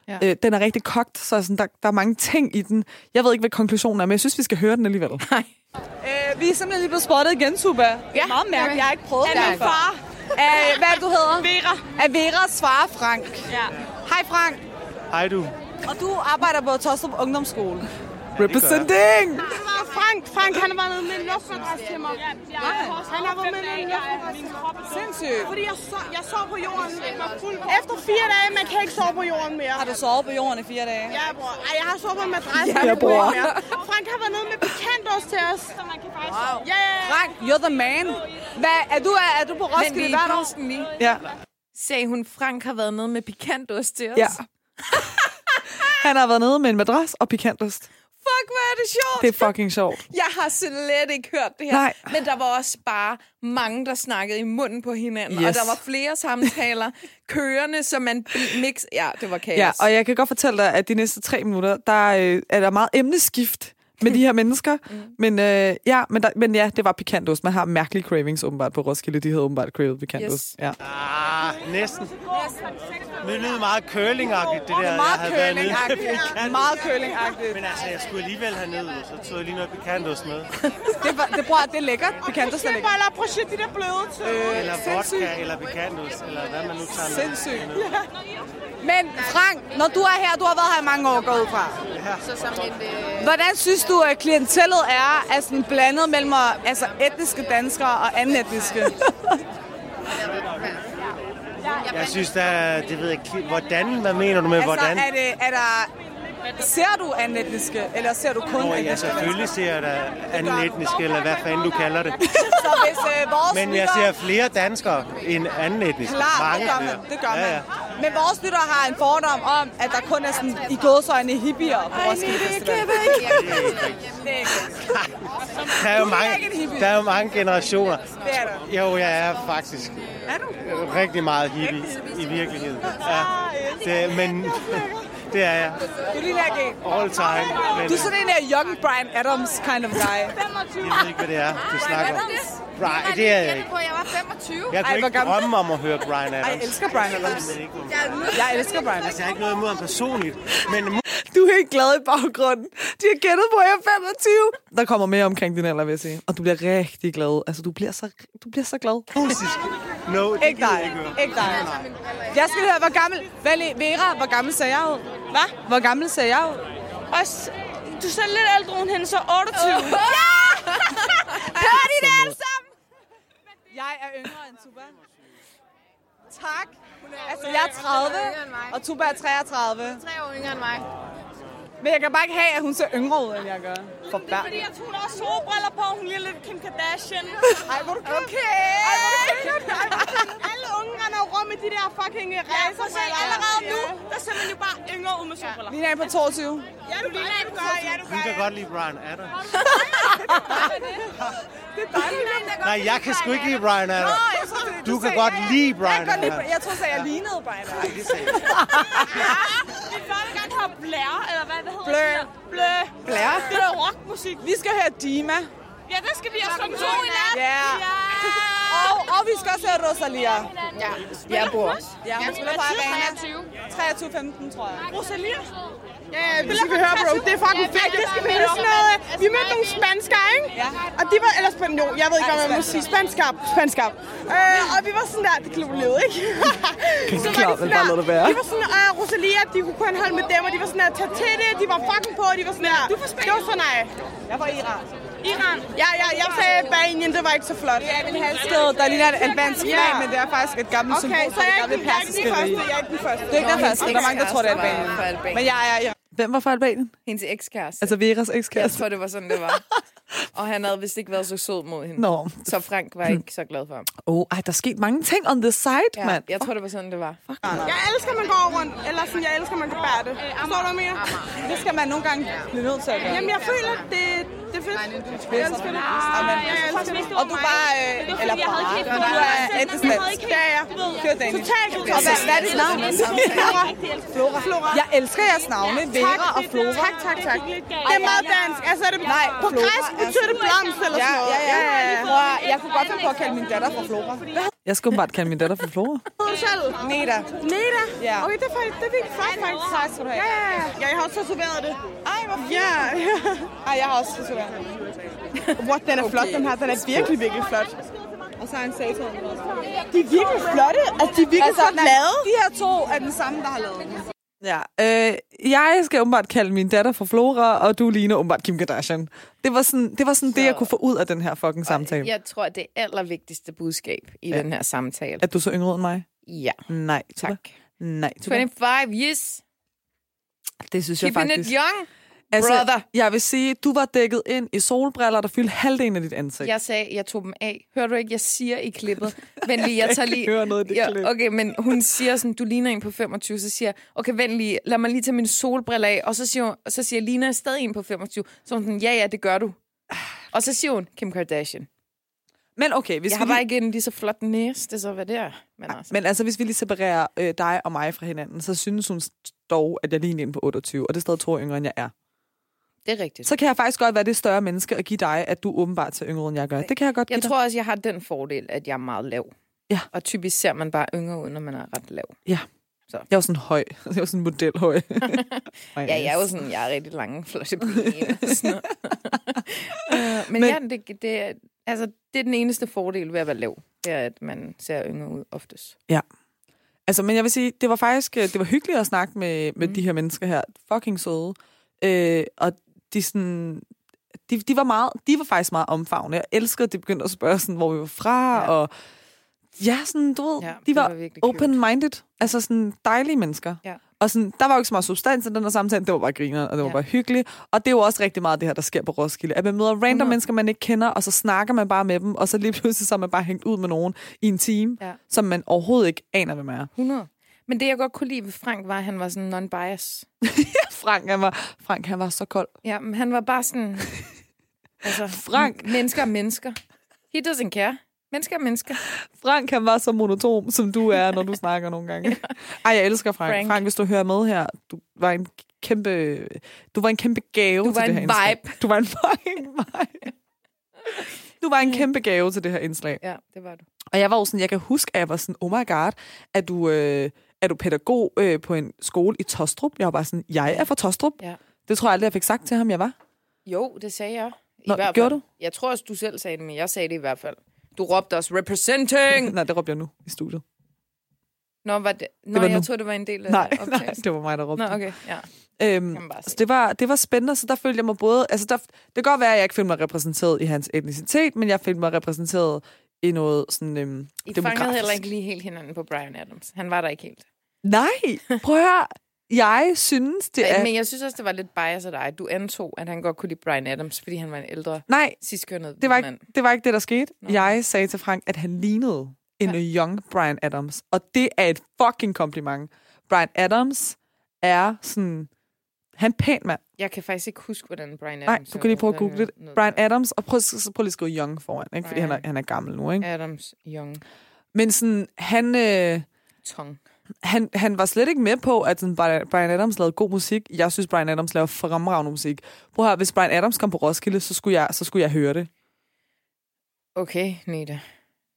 Ja. ja. øh, den er rigtig kogt, så sådan, der, der er mange ting i den. Jeg ved ikke, hvad konklusionen er, men jeg synes, vi skal høre den alligevel. Nej. Øh, vi er simpelthen lige blevet spottet igen, Tuba. Ja, det er meget mærkeligt. Jeg har ikke prøvet Er det min her far. Af, hvad er du hedder? Vera. Af Veras far, Frank. Ja. Hej, Frank. Hej du. Og du arbejder på Tostrup Ungdomsskole. Representing! Det var Frank. Frank, han var nede med en luftmadras til mig. Han har været med med en luftmadras til mig. Sindssygt. Fordi jeg, så, jeg sov på jorden. Efter fire dage, man kan ikke sove på jorden mere. Har du sovet på jorden i fire dage? Ja, bror. Ej, jeg har sovet på en madras. Ja, bror. Frank har været nede med pikantos til os. Så man kan faktisk wow. Ja, ja, ja. Frank, you're the man. Hvad, er, du, er, er du på Men Roskilde hvert år? pausen lige. Ja. Sagde hun, Frank har været nede med pikantost til os? ja. Han har været nede med en madras og pikantost. Fuck, hvor er det sjovt. Det er fucking sjovt. Jeg har slet ikke hørt det her. Nej. Men der var også bare mange, der snakkede i munden på hinanden. Yes. Og der var flere samtaler kørende, så man mix... Ja, det var kaos. Ja, og jeg kan godt fortælle dig, at de næste tre minutter, der øh, er der meget emneskift med de her mennesker. Mm. Men, øh, ja, men, der, men ja, det var pikantost. Man har mærkelige cravings åbenbart på Roskilde. De havde åbenbart cravet pikantost. Yes. Ja. Ah, næsten. Det lyder meget curlingagtigt, det der. jeg Meget havde været nede med curlingagtigt. Meget curlingagtigt. Men altså, jeg skulle alligevel herned, så tog jeg lige noget pikantost med. Det, var- det, bror, det er lækkert. Pikantost er Jeg lækkert. bare lader projekt de der bløde til. Eller vodka, eller pikantost, eller hvad man nu tager med. Sindssygt. Men Frank, når du er her, du har været her i mange år, går ud fra. Så som et, øh, Hvordan synes du, at klientellet er, er sådan blandet mellem altså, etniske danskere og anden etniske? Jeg synes, der er, det ved jeg ikke, hvordan, hvad mener du med Altså, hvordan? er, det, er der... Ser du anden etniske, eller ser du kun Nå, ja, etniske? selvfølgelig ser jeg da anden etnisk, eller hvad fanden du kalder det. Så hvis øh, vores Men jeg ser flere danskere end anden etnisk. Klart, det Mange gør flere. man. Det gør ja, ja. man. Men vores lyttere har en fordom om, at der kun er sådan i gåsøjne hippier på Roskilde Festival. Det er ikke Der er jo mange, der er jo mange generationer. det. Er der. Jo, jeg er faktisk Er du? rigtig meget hippie i virkeligheden. Ja, det, men det er jeg Du ligner ikke all time. Men Du er sådan en af young Brian Adams kind of guy. jeg ved ikke, hvad det er, du snakker om. Brian, det er jeg ikke. på, jeg var 25. Jeg Ej, kunne hvor ikke gammel- drømme om at høre Brian Adams. Ej, jeg elsker Brian Adams. Jeg elsker Brian Adams. Altså, jeg har ikke noget imod ham personligt, men Du er helt glad i baggrunden. De har gættet på, at jeg er 25. Der kommer mere omkring din alder, vil jeg sige. Og du bliver rigtig glad. Altså, du bliver så, du bliver så glad. musisk. No, det Ikke dig. jeg ikke. Ikke dig. Jeg skal høre, hvor gammel... Vera, hvor gammel ser jeg ud? Hvad? Hvor gammel ser jeg ud? Også, du ser lidt ældre end hende, så 28. Ja! Hør de det alle sammen? Jeg er yngre end Tuba. Tak. Altså, jeg er 30, og Tuba er 33. Tre år yngre end mig. Men jeg kan bare ikke have, at hun ser yngre ud, end jeg gør. Forfærdeligt. Fordi jeg tog også solbriller på, hun ligner lidt Kim Kardashian. Ej, hvor du kan. Okay. Ej, hvor du kan. Alle unge render rundt med de der fucking racerbriller. allerede nu, der ser man jo bare yngre ud med solbriller. Lige er på 22. Ja, du ligner, du gør. Ja, du Hun kan godt lide Brian Adams. Det er dejligt. Nej, jeg kan sgu ikke lide Brian Adams. Jeg det- Du kan godt lide Brian Jeg, kan godt lide, Adams. jeg tror, at jeg lignede Brian Adams. Det sagde jeg. Vi vil gerne gerne have Blair, eller hvad det Blur. Blø. Blair. Det der rockmusik. Vi skal høre Dima. Ja, det skal vi også klokken to i nat. Ja. Og, og vi skal også høre Rosalia. Ja, jeg bor. Ja, hun spiller på Arena. 23.15, tror jeg. Rosalia? Ja, det skal vi høre, bro. Det er fucking fedt. Det skal vi høre. Sådan noget, øh, vi mødte nogle spanskere, ikke? Ja. Og de var, eller spanjol, jeg ved ikke, hvad man må sige. Spanskab, spanskab. Øh, og vi var sådan der, det klub levede, ikke? så klart, de sådan men være. De var sådan, øh, Rosalia, de kunne kun holde med dem, og de var sådan der, tag til det, de var fucking på, de var sådan der. Du får Det var så nej. Jeg fra Iran. Iran. Ja, ja, jeg sagde Spanien, det var ikke så flot. Jeg vil have et sted, der ligner et albansk flag, men det er faktisk et gammelt symbol Okay, så for jeg det gamle ikke, jeg er ikke den persiske første, rige. jeg er ikke den første. Det er ikke den første. Der er mange, der tror, det er Albanien. Men jeg er Iran. Hvem var fra Albanien? Hendes ekskæreste. Altså Veras jeg ekskæreste. tror, det var sådan, det var. Og han havde vist ikke været så sød mod hende. Nå. Så Frank var ikke så glad for ham. Åh, oh, ej, der er sket mange ting on the side, Ja, mand. jeg tror, det var sådan, det var. Jeg elsker, at man går rundt, eller sådan, jeg elsker, at man kan bære det. Forstår du, hvad jeg mener? Det skal man nogle gange blive nødt til at gøre. Jamen, jeg føler, det, det er fedt. Jeg elsker det. Amen. Jeg elsker det. Og du bare, øh, eller bare, du er dansk. Ja, ja. Pure Danish. Totalt. Og hvad, hvad er dit navn? Flora. Flora. Jeg elsker jeres navne, Vera og Flora. Tak, tak, tak. Det er meget dansk. Altså, er det, Nej, på Flora græsk betyder det blomst eller Ja, sådan noget. ja, ja. Prøv at- Jeg kunne godt finde på at kalde min datter for Flora. Jeg skal bare kalde min datter for Flora. Du selv? Neda. Neda? Ja. Okay, det er faktisk, det er virkelig flot, faktisk. Tak skal du have. Ja, ja, ja. Ja, jeg har også tatoveret det. Ej, hvor fint. Ja, ja. Ej, jeg har også tatoveret. What, den er flot, den her. Den er virkelig, virkelig flot. Og så har en Satan. De er virkelig flotte. Altså, de er virkelig flot nej, lavet. De her to er den samme, der har lavet den. Ja, øh, jeg skal åbenbart kalde min datter for Flora, og du ligner åbenbart Kim Kardashian. Det var sådan, det, var sådan det, jeg kunne få ud af den her fucking samtale. Jeg tror, det allervigtigste budskab i Ja. den her samtale. At du så yngre end mig? Ja, Nej, Tuba. tak. Nej, Tuba. 25 years. Det synes jeg Keeping faktisk. it young. Altså, brother. jeg vil sige, du var dækket ind i solbriller, der fyldte halvdelen af dit ansigt. Jeg sagde, jeg tog dem af. Hører du ikke, jeg siger i klippet? Venlig, jeg tager lige... høre noget i det ja, klip. Okay, men hun siger sådan, du ligner en på 25, så siger jeg, okay, venlig, lad mig lige tage mine solbriller af. Og så siger, hun, så siger jeg, ligner jeg stadig en på 25? Så hun sådan, ja, ja, det gør du. Og så siger hun, Kim Kardashian. Men okay, hvis Jeg vi har lige... bare ikke en lige så flot næse, det så, hvad det er. Men altså, Men altså, hvis vi lige separerer øh, dig og mig fra hinanden, så synes hun dog, at jeg ligner en på 28, og det er stadig to yngre, end jeg er. Det er rigtigt. Så kan jeg faktisk godt være det større menneske at give dig, at du åbenbart er yngre, end jeg gør. Det kan jeg godt give Jeg tror også, jeg har den fordel, at jeg er meget lav. Ja. Og typisk ser man bare yngre ud, når man er ret lav. dig. Jeg er jo sådan høj. Jeg er jo sådan modelhøj. Ja, jeg er jo sådan, jeg er rigtig lange, flotte ben. og sådan noget. Øh, Men, Men- ja, det, det, er, altså, det er den eneste fordel ved at være lav. Det er, at man ser yngre ud oftest. Altså, men jeg vil sige, det var faktisk øh, det var hyggeligt at snakke med, med mm. de her mennesker her. Fucking søde. Øh, og de sådan... De, de, var meget, de var faktisk meget omfavnende. Jeg elskede, at de begyndte at spørge, sådan, hvor vi var fra, Ja. og ja, sådan, du ved, Ja, de var, var open-minded. Altså sådan dejlige mennesker. Ja. Og sådan, der var jo ikke så meget substans i den her samtale, det var bare griner, og det var Ja. bare hyggeligt. Og det er jo også rigtig meget det her, der sker på Roskilde. At man møder random 100. mennesker, man ikke kender, og så snakker man bare med dem, og så lige pludselig så er man bare hængt ud med nogen i en team, Ja. som man overhovedet ikke aner, hvem er. 100. Men det, jeg godt kunne lide ved Frank, var, at han var sådan non-bias. Frank, han var, Frank, han var så kold. Ja, men han var bare sådan... altså, Frank. Mennesker er mennesker. He doesn't care. Mennesker er mennesker. Frank, han var så monotom, som du er, når du snakker nogle gange. Ej, jeg elsker Frank. Frank. Frank. Hvis du hører med her, du var en kæmpe, du var en kæmpe gave Du til var det en her indslag. vibe. Du var en fucking vibe. Du var en kæmpe gave til det her indslag. Ja, det var du. Og jeg var jo sådan, jeg kan huske, at jeg var sådan, oh my god, er du, øh, er du pædagog øh, på en skole i Tostrup? Jeg var bare sådan, jeg er fra Tostrup. Ja. Det tror jeg aldrig, jeg fik sagt til ham, jeg var. Jo, det sagde jeg. I Nå, hvert gjorde du? Jeg tror også, du selv sagde det, men jeg sagde det i hvert fald. Du råbte også, representing! Nej, det råbte jeg nu i studiet. Nå, var det... Nå, var jeg nu. troede, det var en del af Nej, nej, optagelsen. det var mig, der råbte. Nå, okay, ja. Øhm, så det var, det var spændende, så der følte jeg mig både... Altså, der, det kan godt være, at jeg ikke følte mig repræsenteret i hans etnicitet, men jeg følte mig repræsenteret i noget sådan øhm, I fangede demografisk. heller ikke lige helt hinanden på Brian Adams. Han var der ikke helt. Nej, prøv at høre. Jeg synes, det er... Men jeg synes også, det var lidt bias af dig. Du antog, at han godt kunne lide Brian Adams, fordi han var en ældre, Nej, sidstkønnet det var, mand. ikke, det var ikke det, der skete. Nå. Jeg sagde til Frank, at han lignede en Ja. young Brian Adams. Og det er et fucking kompliment. Brian Adams er sådan... Han er pæn mand. Jeg kan faktisk ikke huske, hvordan Brian Adams Nej, du kan lige prøve at google det. Brian Adams, og prøv, prøv lige at skrive young foran, ikke? fordi han er, han er gammel nu. Ikke? Adams Young Men sådan, han, øh, Tong. Han, han var slet ikke med på, at sådan, Brian Adams lavede god musik. Jeg synes, Brian Adams laver fremragende musik. Prøv høre, hvis Brian Adams kom på Roskilde, så skulle jeg, så skulle jeg høre det. Okay, Nita.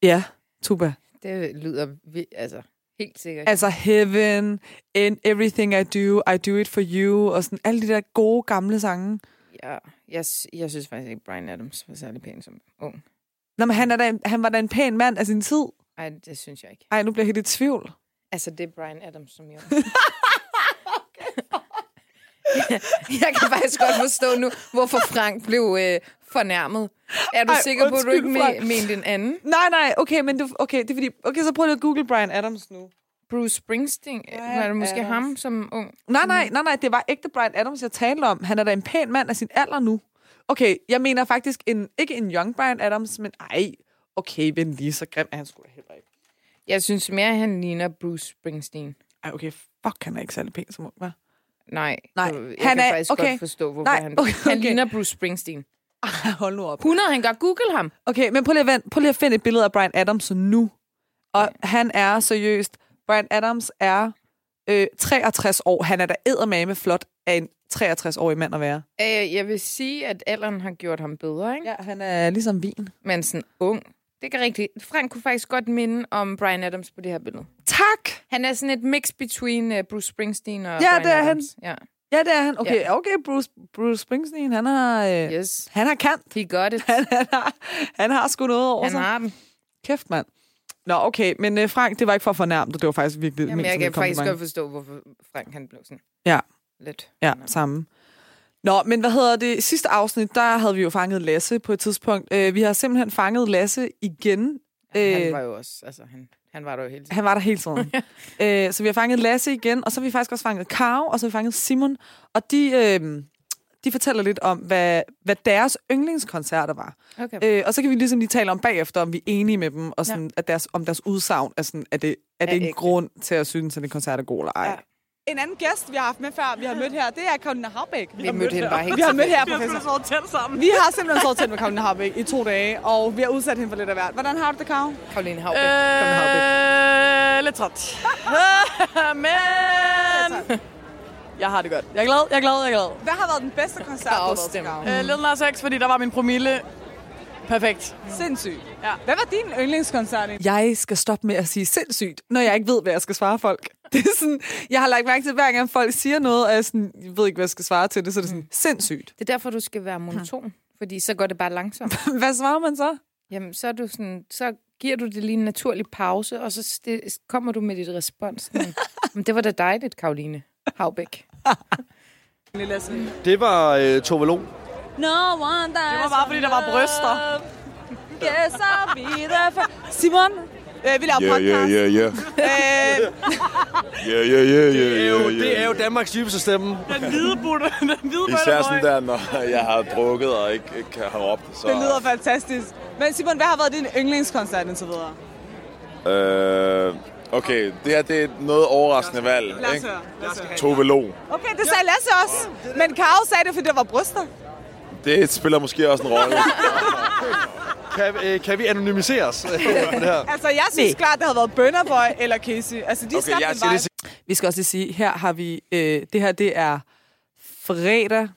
Ja, Tuba? Det lyder altså helt sikkert. Altså Heaven, and Everything I Do, I Do It For You, og sådan alle de der gode gamle sange. Ja, jeg, jeg synes faktisk ikke, Brian Adams var særlig pæn som ung. Nå, men han, er da, han var da en pæn mand af sin tid. Ej, det synes jeg ikke. Ej, nu bliver jeg helt i tvivl. Altså, det er Brian Adams som jeg. jeg kan faktisk godt forstå nu, hvorfor Frank blev øh, fornærmet. Er du Ej, sikker på, at du ikke me- mente en anden? Nej, nej, okay, men du, okay, det er fordi, okay, så prøv lige at google Brian Adams nu. Bruce Springsteen? Bryan var det måske Adams. ham som ung? Nej, nej, nej, nej, det var ægte Brian Adams, jeg talte om. Han er da en pæn mand af sin alder nu. Okay, jeg mener faktisk en, ikke en young Brian Adams, men ej, okay, men lige så grim er han sgu da heller ikke. Jeg synes mere, at han ligner Bruce Springsteen. Ej, okay, fuck, han er ikke særlig pæn som ung, hva'? Nej, Nej, jeg han kan er- faktisk okay. godt forstå, hvorfor Nej, han... okay, Han ligner Bruce Springsteen. Ej, hold nu op. 100, han godt google ham. Okay, men prøv lige, at prøv lige at finde et billede af Brian Adams nu. Og han er seriøst, Brian Adams er øh, 63 år. Han er da eddermame flot af en 63-årig mand at være. Øh, jeg vil sige, at alderen har gjort ham bedre, ikke? Ja, han er ligesom vin. Men sådan ung. Det er rigtigt. Frank kunne faktisk godt minde om Brian Adams på det her billede. Tak! Han er sådan et mix between uh, Bruce Springsteen og Ja, Brian det er han. Adams. Ja, Ja, det er han. Okay, okay Bruce, Bruce Springsteen, han har, øh, yes. han har kant. He got it. Han, han, har, han har sgu noget over Han sig. har den. Kæft, mand. Nå, okay, men øh, Frank, det var ikke for at fornærme dig. Det var faktisk virkelig Jamen, ment jeg kan faktisk godt forstå, hvorfor Frank han blev sådan Ja. lidt. Ja, Nå. samme. Nå, men hvad hedder det? Sidste afsnit, der havde vi jo fanget Lasse på et tidspunkt. Øh, vi har simpelthen fanget Lasse igen. Han Øh, var jo også, altså han, han var der jo hele tiden. Han var der hele tiden. øh, så vi har fanget Lasse igen, og så har vi faktisk også fanget Karo, og så har vi fanget Simon. Og de, øh, de fortæller lidt om, hvad, hvad deres yndlingskoncerter var. Okay. Øh, og så kan vi ligesom lige tale om bagefter, om vi er enige med dem, og sådan, ja. at deres, om deres udsagn er, sådan, er det, er det Er en ægte. grund til at synes, at en koncert er god eller ej. Ja. En anden gæst, vi har haft med før, vi har mødt her, det er Karolina Haubæk. Vi mødte hende bare helt Vi har mødt her på Vi har sovet tæt sammen. Vi har simpelthen sovet tæt med Karolina Haubæk i to dage, og vi har udsat hende for lidt af hvert. Hvordan har du det, Karo? Karoline Havbæk. Karoline Havbæk. Øh, lidt træt. Men... Jeg har det godt. Jeg er glad, jeg er glad, jeg er glad. Hvad har været den bedste koncert, du har været til? Øh, Little Nas X, fordi der var min promille. Perfekt. Sindssygt. Ja. Hvad var din yndlingskoncert? Jeg skal stoppe med at sige sindssygt, når jeg ikke ved, hvad jeg skal svare folk. Det er sådan, jeg har lagt mærke til, at hver gang folk siger noget, og jeg, sådan, jeg ved ikke, hvad jeg skal svare til det, så er det sådan, sindssygt. Det er derfor, du skal være monoton. Fordi så går det bare langsomt. Hvad svarer man så? Jamen, så, er du sådan, så giver du det lige en naturlig pause, og så sti- kommer du med dit respons. Men det var da dejligt, Karoline Havbæk. Det var øh, Tove Lo. No one Det var bare, fordi der var bryster. Yes, I'll be there for... Simon, øh, vi laver Yeah, podcast. yeah, yeah, yeah. Øh, Yeah, yeah, yeah, Det er jo, yeah, yeah, det er jo Danmarks dybeste stemme. Den hvide butte. Den hvide Især sådan der, når jeg har drukket og ikke, ikke kan have råbt. Så, det lyder fantastisk. Men Simon, hvad har været din yndlingskoncert indtil videre? Øh, okay, det her det er noget overraskende valg. Lad os Ikke? høre. Lad os høre. Tove Lo. Okay, det sagde Lasse også. Men Karo sagde det, fordi der var bryster. Det spiller måske også en rolle. Kan, øh, kan vi anonymisere os øh, det her? Altså, jeg synes klart, det havde været Burner Boy eller Casey. Altså, de Okay, skabte jeg en vibe. Vi skal også lige sige, her har vi, øh, det her det er fredag,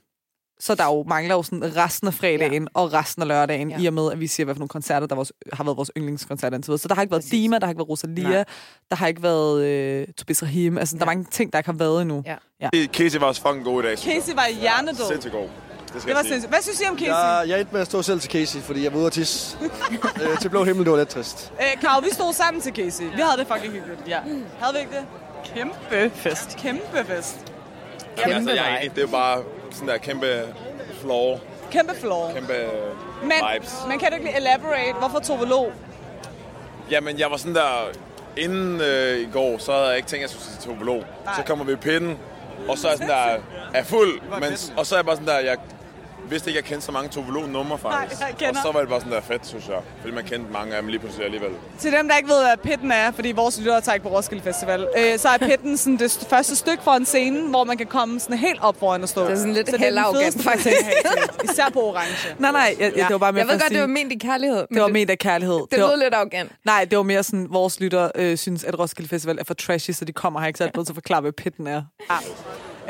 så der jo mangler jo sådan resten af fredagen ja. og resten af lørdagen, ja. Ja. i og med, at vi siger, hvad for nogle koncerter, der vores, har været vores yndlingskoncerter indtil videre. Så der har ikke været Præcis. Dima, der har ikke været Rosalia, Nej. der har ikke været øh, Tobias Rahim. Altså, ja. der er Ja. mange ting, der ikke har været endnu. Ja. Casey var også fucking god i dag. Casey var hjernedød. Sindssygt god. Det skal Det var sindssygt. Hvad synes I om Casey? Jeg, jeg endte med at stå selv til Casey, fordi jeg var ude at tisse. øh, til blå himmel, det var lidt trist. Øh, Karo, vi stod sammen til Casey. Vi havde det fucking hyggeligt. Ja. Havde vi ikke det? Kæmpe fest. Kæmpe fest. Jamen, altså, jeg er enig. Det er bare sådan der kæmpe floor, Kæmpe floor. kæmpe Men, vibes. men kan du ikke lige elaborate, hvorfor Tove? Jamen, jeg var sådan der... Inden øh, i går, så havde jeg ikke tænkt, at jeg skulle til Tove. Så kommer vi i pinden, og så er jeg sådan der... Er fuld, men, og så er jeg bare sådan der... Jeg vidste ikke, at jeg kendte så mange Tove Lo-numre, faktisk. Nej, jeg kender. Og så var det bare sådan der fedt, synes jeg. Fordi man kendte mange af dem lige pludselig alligevel. Til dem, der ikke ved, hvad Pitten er, fordi vores lyttere tager ikke på Roskilde Festival, øh, så er Pitten sådan det st- første stykke foran scenen, hvor man kan komme sådan helt op foran og stå. Det er sådan lidt så fedeste faktisk. Især på orange. Nej, nej, jeg, ja. det var bare med Jeg ved godt, sige, det var ment i kærlighed. det var ment af kærlighed. Det, det lød lidt arrogant. Nej, det var mere sådan, vores lytter øh, synes, at Roskilde Festival er for trashy, så de kommer her ikke, så jeg er nødt til at forklare, hvad pitten er.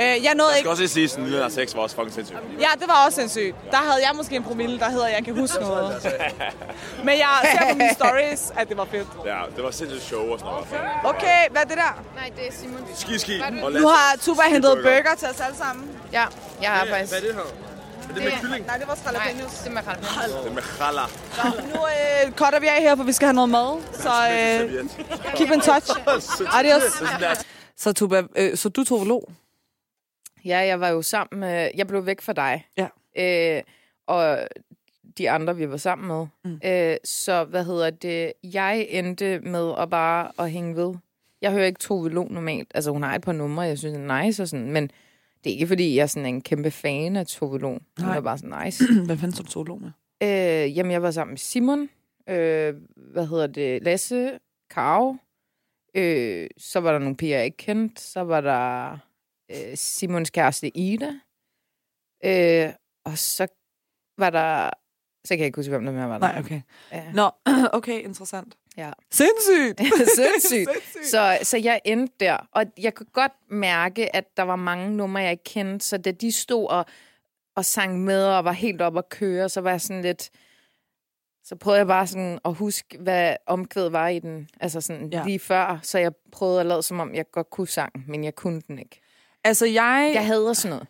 Øh, jeg nåede Jeg skal ikke... også lige sige, at Lille Nas X var også fucking sindssygt. Ja, det var også sindssygt. Der havde jeg måske en promille, der hedder, jeg kan huske noget. Men jeg ser på mine stories, at det var fedt. Ja, det var sindssygt show og sådan noget. Okay, hvad er det der? Nej, det er Simon. Ski, ski. Nu har Tuba hentet burger til os alle sammen. Ja, jeg har faktisk... Hvad er det her? Er det med kylling? Nej, det var jalapenos. det er med jalapenos. Det er med khaller. Nu øh, cutter vi af her, for vi skal have noget mad. Så øh, keep in touch. Adios. Så Tuba, øh, så du tog lå? Ja, jeg var jo sammen med... Jeg blev væk fra dig. Ja. Øh, og de andre, vi var sammen med. Mm. Øh, så hvad hedder det? Jeg endte med at bare at hænge ved. Jeg hører ikke Tove Lo normalt. Altså, hun har et par numre, jeg synes er nice og sådan, men det er ikke, fordi jeg er sådan en kæmpe fan af Tove Lo. Hun Nej. er bare sådan nice. Hvad fanden så du tog lå med? øh, jamen, jeg var sammen med Simon. Øh, hvad hedder det? Lasse. Karo. Øh, så var der nogle piger, jeg ikke kendte. Så var der øh, Simons kæreste Ida. Øh, og så var der... Så kan jeg ikke huske, hvem der mere var der. Nej, okay. Ja. Nå, okay, interessant. Ja. Sindssygt! Sindssygt. Så, så jeg endte der, og jeg kunne godt mærke, at der var mange numre, jeg ikke kendte, så da de stod og, og sang med og var helt op at køre, så var jeg sådan lidt... Så prøvede jeg bare sådan at huske, hvad omkvædet var i den, altså sådan Ja. lige før, så jeg prøvede at lade, som om jeg godt kunne sangen, men jeg kunne den ikke. Altså, jeg... Jeg hader sådan noget.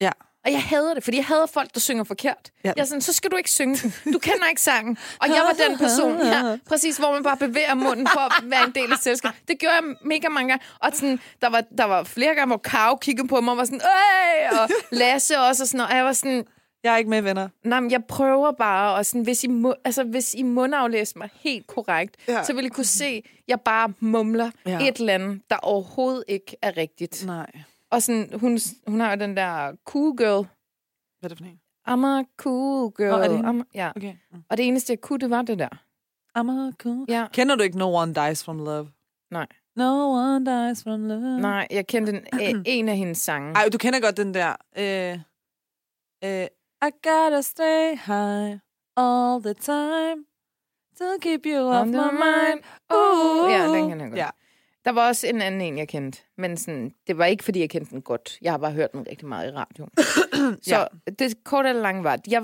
Ja. Og jeg hader det, fordi jeg hader folk, der synger forkert. Ja. Jeg er sådan, så skal du ikke synge. Du kender ikke sangen. Og jeg var den person, ja, præcis, hvor man bare bevæger munden for at være en del af selskabet. Det gjorde jeg mega mange gange. Og sådan, der, var, der var flere gange, hvor Karo kiggede på mig og var sådan, Øj! og Lasse også, og sådan, og jeg var sådan, Jeg er ikke med, venner. nej, men jeg prøver bare, og sådan, hvis I, må, altså, hvis I mundaflæser mig helt korrekt, Ja. så vil I kunne se, at jeg bare mumler ja. et eller andet, der overhovedet ikke er rigtigt. Nej. Og sådan, hun, hun har jo den der cool girl, Hvad er det for en? I'm a cool girl. Nå, er det hende? I'm, ja. Okay. Og det eneste, jeg kunne, det var det der. I'm a cool. Ja. Kender du ikke No One Dies From Love? Nej. No One Dies From Love. Nej, jeg kendte en, øh, en af hendes sange. Ej, du kender godt den der. Øh, øh, I gotta stay high all the time to keep you off my mind. Uh, ja, den kan jeg godt. Ja. Der var også en anden en, jeg kendte. Men sådan, det var ikke, fordi jeg kendte den godt. Jeg har bare hørt den rigtig meget i radioen. så det korte eller lange var, jeg,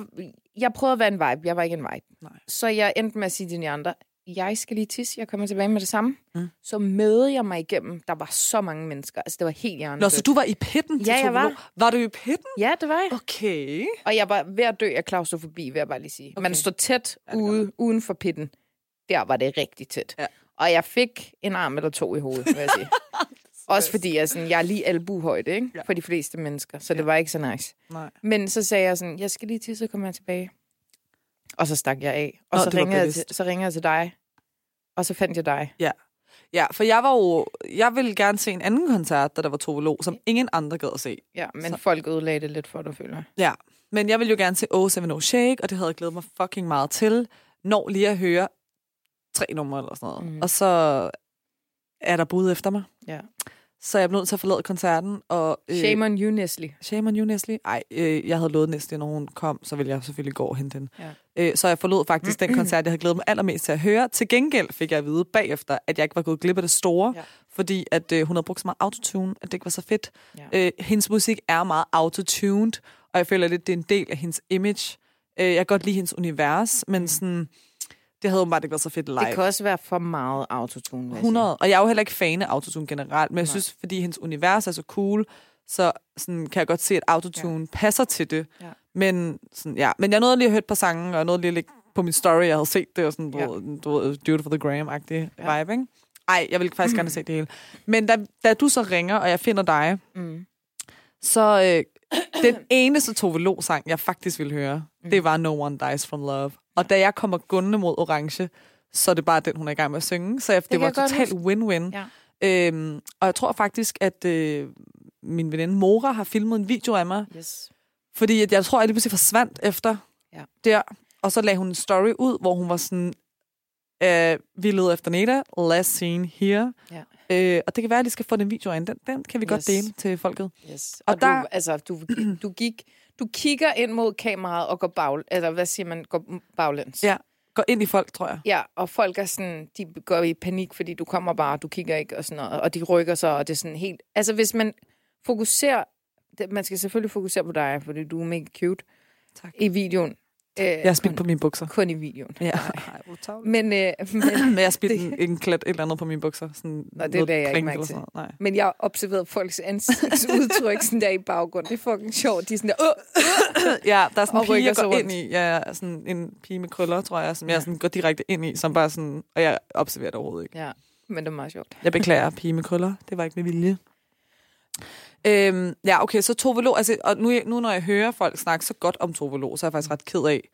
jeg prøvede at være en vibe. Jeg var ikke en vibe. Nej. Så jeg endte med at sige til de andre, jeg skal lige tisse, jeg kommer tilbage med det samme. Mm. Så mødede jeg mig igennem. Der var så mange mennesker. Altså, det var helt hjernedødt. Nå, så du var i pitten til Ja, jeg var. Var du i pitten? Ja, det var jeg. Okay. Og jeg var ved at dø af klaustrofobi, vil jeg bare lige sige. Okay. Man stod tæt Ja, ude, uden for pitten. Der var det rigtig tæt. Ja. Og jeg fik en arm eller to i hovedet, vil jeg sige. Også fordi jeg, sådan, jeg er lige albuhøjde, ikke? Ja. For de fleste mennesker. Så det var ikke så nice. Nej. Men så sagde jeg sådan, jeg skal lige til, så kommer jeg tilbage. Og så stak jeg af. Og Nå, så, ringede jeg til, så ringede jeg til dig. Og så fandt jeg dig. Ja, for jeg var jo... Jeg ville gerne se en anden koncert, da der var Tove Lo, som ingen andre gad at se. Ja, men Så- folk ødelagde det lidt for dig, føler jeg. Ja, men jeg ville jo gerne se Oh Seven Oh Shake, og det havde jeg glædet mig fucking meget til. Når lige at høre tre numre eller sådan noget. Mm. Og så er der bud efter mig. Ja. Så jeg blev nødt til at forlade koncerten. Og, øh, Shame on you, Nestle. Shame on you, Nestle. Ej, øh, jeg havde lovet Nestle, når hun kom, så ville jeg selvfølgelig gå og hente hende. Ja. Øh, så jeg forlod faktisk den koncert, jeg havde glædet mig allermest til at høre. Til gengæld fik jeg at vide bagefter, at jeg ikke var gået glip af det store, Ja. fordi at øh, hun havde brugt så meget autotune, at det ikke var så fedt. Ja. Øh, hendes musik er meget autotuned, og jeg føler lidt, det er en del af hendes image. Øh, jeg kan godt lide hendes univers, men sådan, det havde åbenbart ikke været så fedt live. Det kan også være for meget autotune, vil jeg sige. 100. Og jeg er jo heller ikke fan af autotune generelt, men jeg Nej. synes, fordi hendes univers er så cool, så sådan, kan jeg godt se, at autotune ja. passer til det. Ja. Men, sådan, ja. men jeg nåede lige at høre et par sange, og jeg nåede lige at lægge på min story, jeg havde set det, og sådan, du, Ja. ved, du ved, Dude for the Gram-agtig ja. Vibe, ikke? Ej, jeg vil faktisk gerne se det hele. Men da, da du så ringer, og jeg finder dig, Mm. så øh, den eneste Tove Lo-sang, jeg faktisk ville høre, Mm. det var No One Dies From Love. Og da jeg kommer gående mod Orange, så er det bare den, hun er i gang med at synge. Så jeg, det, kan var totalt win-win. Ja. Øhm, og jeg tror faktisk, at øh, min veninde Mora har filmet en video af mig, Yes. fordi at jeg tror, at jeg lige pludselig forsvandt efter Ja. der. Og så lagde hun en story ud, hvor hun var sådan, øh, vi leder efter Neda, last seen here. Ja. Øh, og det kan være, at de skal få den video ind. Den, den kan vi yes. godt dele til folket. Yes. Og Og, der- du, altså, du, du, gik, du kigger ind mod kameraet og går bag, eller hvad siger man, går baglæns. Ja. Gå ind i folk, tror jeg. Ja, og folk er sådan, de går i panik, fordi du kommer bare, du kigger ikke og sådan noget, og de rykker sig, og det er sådan helt... Altså, hvis man fokuserer man skal selvfølgelig fokusere på dig, fordi du er mega cute Tak. i videoen. Øh, Jeg har spildt på mine bukser. Kun i videoen. Ja. Men, øh, men, Men jeg har spildt en, en klat et eller andet på mine bukser. Sådan Nå, det lagde jeg ikke mærke til. Nej. men jeg har observeret folks ansigtsudtryk sådan der i baggrund. Det er fucking sjovt. De er sådan der! Ja, der er sådan en pige, jeg går ind i. Ja, sådan en pige med krøller, tror jeg, som jeg sådan går direkte ind i, som bare sådan, og jeg observerer det overhovedet ikke. Ja, men det er meget sjovt. Jeg beklager, pige med krøller. Det var ikke med vilje. Øhm, ja, okay, så Tove Lo, altså, og nu, nu når jeg hører folk snakke så godt om Tove Lo, så er jeg faktisk ret ked af,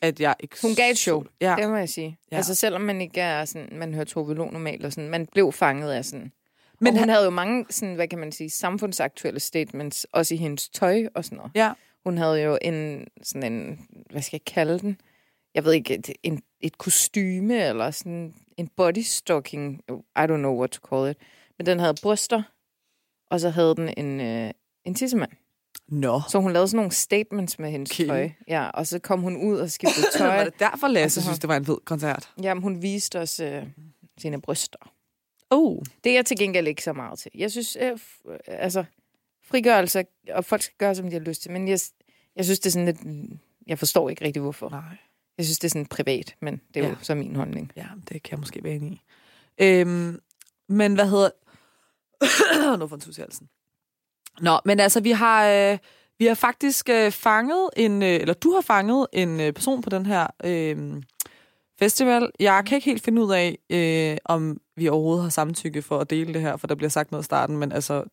at jeg ikke... Hun gav et show. Ja, Det må jeg sige. Ja. Altså selvom man ikke er sådan, man hører Tove Lo normalt og sådan, man blev fanget af sådan. Men Men hun han- havde jo mange sådan, hvad kan man sige, samfundsaktuelle statements, også i hendes tøj og sådan noget. ja. Hun havde jo en, sådan en, hvad skal jeg kalde den? Jeg ved ikke, et, en, et kostyme eller sådan en bodystocking. I don't know what to call it. Men den havde bryster, og så havde den en, øh, en tissemand. Nå. Så hun lavede sådan nogle statements med hendes Okay. tøj. Ja, og så kom hun ud og skiftede Var tøj. det derfor, Lasse Altså, synes, det var en fed koncert? Jamen, hun viste os øh, sine bryster. Oh. Det er jeg til gengæld ikke så meget til. Jeg synes, øh, øh, altså, frigørelse, og folk skal gøre, som de har lyst til, men jeg, jeg synes, det er sådan lidt, jeg forstår ikke rigtig, hvorfor. Nej. Jeg synes, det er sådan privat, men det er. Ja. jo så min holdning. Ja, det kan jeg måske være enig i. Øhm, men hvad hedder... nu får en tus i halsen. Nå, men altså, vi har, øh, vi har faktisk øh, fanget en... Øh, eller du har fanget en øh, person på den her øh, festival. Jeg kan ikke helt finde ud af, øh, om vi overhovedet har samtykke for at dele det her, for der bliver sagt noget i starten, men altså,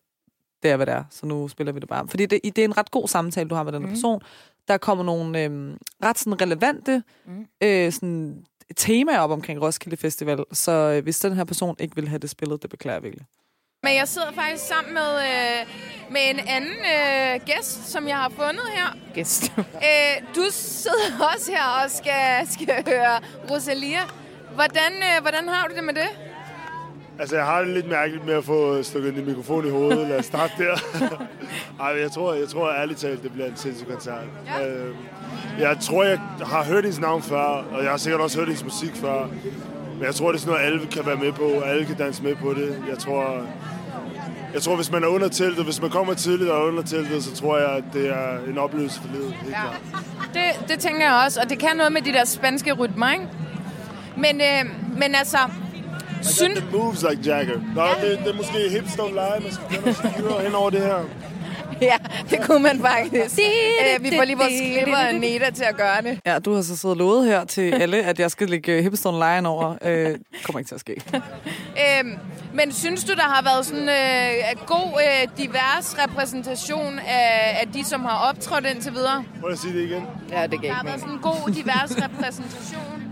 det er, hvad det er, så nu spiller vi det bare. Fordi det, det er en ret god samtale, du har med den Mhm. person. Der kommer nogle øh, ret sådan relevante Mhm. øh, sådan, temaer op omkring Roskilde Festival, så øh, hvis den her person ikke vil have det spillet, det beklager jeg virkelig. Men jeg sidder faktisk sammen med, øh, med en anden øh, gæst, som jeg har fundet her. Gæst. øh, du sidder også her og skal, skal høre Rosalia. Hvordan, øh, hvordan har du det med det? Altså, jeg har det lidt mærkeligt med at få stukket en mikrofon i hovedet. Lad os starte der. Ej, jeg tror, jeg tror ærligt talt, det bliver en sindssyg koncert. Ja. Øh, jeg tror, jeg har hørt hendes navn før, og jeg har sikkert også hørt hendes musik før. Men jeg tror, det er sådan noget, alle kan være med på. Alle kan danse med på det. Jeg tror, jeg tror, hvis man er under teltet, hvis man kommer tidligt og er under teltet, så tror jeg, at det er en oplevelse for livet. Helt Ja. Det, det tænker jeg også, og det kan noget med de der spanske rytmer, ikke? Men, øh, men altså, the moves like Jagger. Nå, det, det er måske hipstone live, man skal begynde at styre hen over det her. Ja, det kunne man faktisk. øh, vi får lige vores klipper Neda til at gøre det. Ja, du har så siddet og lovet her til alle, at jeg skal lægge Hipstone Lion over. Øh, kommer ikke til at ske. Øhm, men synes du, der har været sådan øh, god øh, divers repræsentation af, af de, som har optrådt indtil videre? Prøv at sige det igen. Ja, det gav Der har været sådan en god divers repræsentation.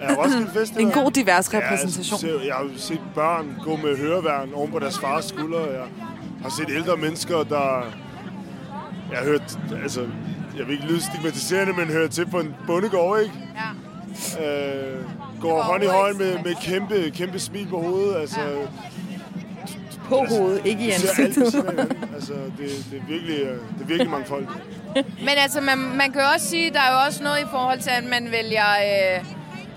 Ja, Roskilde Festival. En god divers Ja, repræsentation. jeg, ser- jeg har set børn gå med høreværn oven på deres fars skuldre. Jeg har set ældre mennesker, der... Jeg har hørt... Altså, jeg vil ikke lyde stigmatiserende, men hører til på en bondegård, ikke? Ja. Øh, går hånd i hånd med, med kæmpe, kæmpe smil på hovedet. Altså, På hovedet, ikke i ansigtet. Altså, det, det, er virkelig, øh, det er virkelig mangfoldigt. Men altså, man, man kan jo også sige, der er jo også noget i forhold til, at man vælger, øh,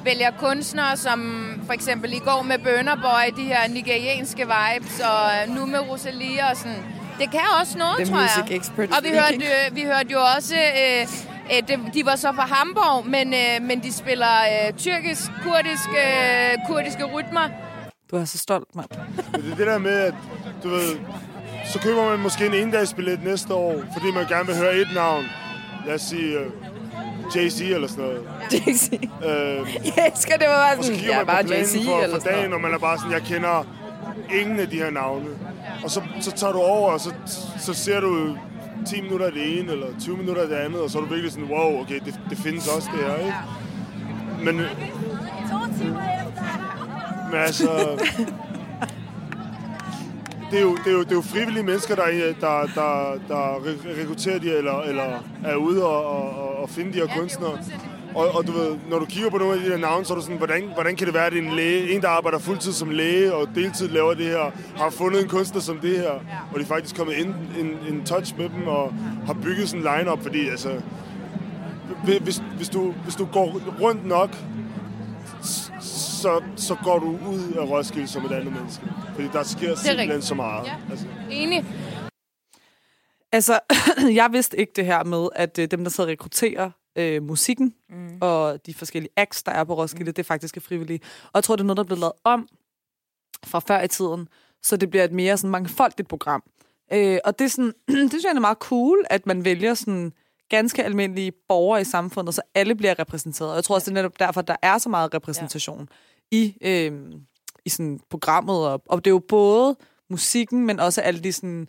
vælger kunstnere, som for eksempel i går med Burner Boy, de her nigerianske vibes, og øh, nu med Rosalia og sådan. Det kan også noget, The tror jeg. og vi hørte, jo, vi hørte jo også, øh, øh, de var så fra Hamburg, men, øh, men de spiller øh, tyrkisk, kurdisk, øh, kurdiske rytmer. Du er så stolt, mand. Det er det der med, at du ved, så køber man måske en endagsbillet næste år, fordi man gerne vil høre et navn. Lad os sige uh, Jay-Z eller sådan noget. Jay-Z. Uh, Jeg elsker, det var bare sådan, ja, man bare Jay-Z for, eller for dagen, og man er bare sådan, jeg kender ingen af de her navne. Og så, så tager du over, og så, så ser du 10 minutter af det ene, eller 20 minutter af det andet, og så er du virkelig sådan, wow, okay, det, det findes også det her, ikke? Men, men altså, det er, jo, det, er jo, det er jo frivillige mennesker, der, der, der, der re- rekrutterer de, eller, eller er ude og, og, og finde de her kunstnere. Og, og du ved, når du kigger på nogle af de her navne, så er du sådan, hvordan, hvordan kan det være, at en læge, en der arbejder fuldtid som læge og deltid laver det her, har fundet en kunstner som det her, og de er faktisk kommet ind en, en touch med dem og har bygget sådan en line-up, fordi altså, hvis, hvis, du, hvis du går rundt nok, så, så går du ud af Roskilde som et andet menneske. Fordi der sker simpelthen rigtigt. så meget. Ja. Altså, Enig. Altså, jeg vidste ikke det her med, at øh, dem, der sidder og rekrutterer øh, musikken mm. og de forskellige acts, der er på Roskilde, mm. det faktisk er frivillige. Og jeg tror, det er noget, der er blevet lavet om fra før i tiden, så det bliver et mere sådan mangfoldigt program. Øh, og det, er sådan, det synes jeg er meget cool, at man vælger sådan ganske almindelige borgere i samfundet, så alle bliver repræsenteret. Og jeg tror også, det er netop derfor, der er så meget repræsentation ja. I, øh, i sådan programmet. Og, og det er jo både musikken, men også alle de sådan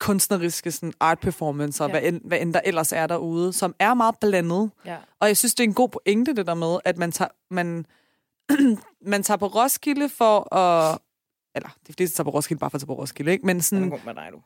kunstneriske sådan art performancer, ja. hvad, end, hvad end der ellers er derude, som er meget blandet. Ja. Og jeg synes, det er en god pointe, det der med, at man tager, man, man tager på Roskilde for at... Eller, det er fordi, tager på Roskilde bare for at tage på Roskilde, ikke? Men sådan... Er god med dig, du.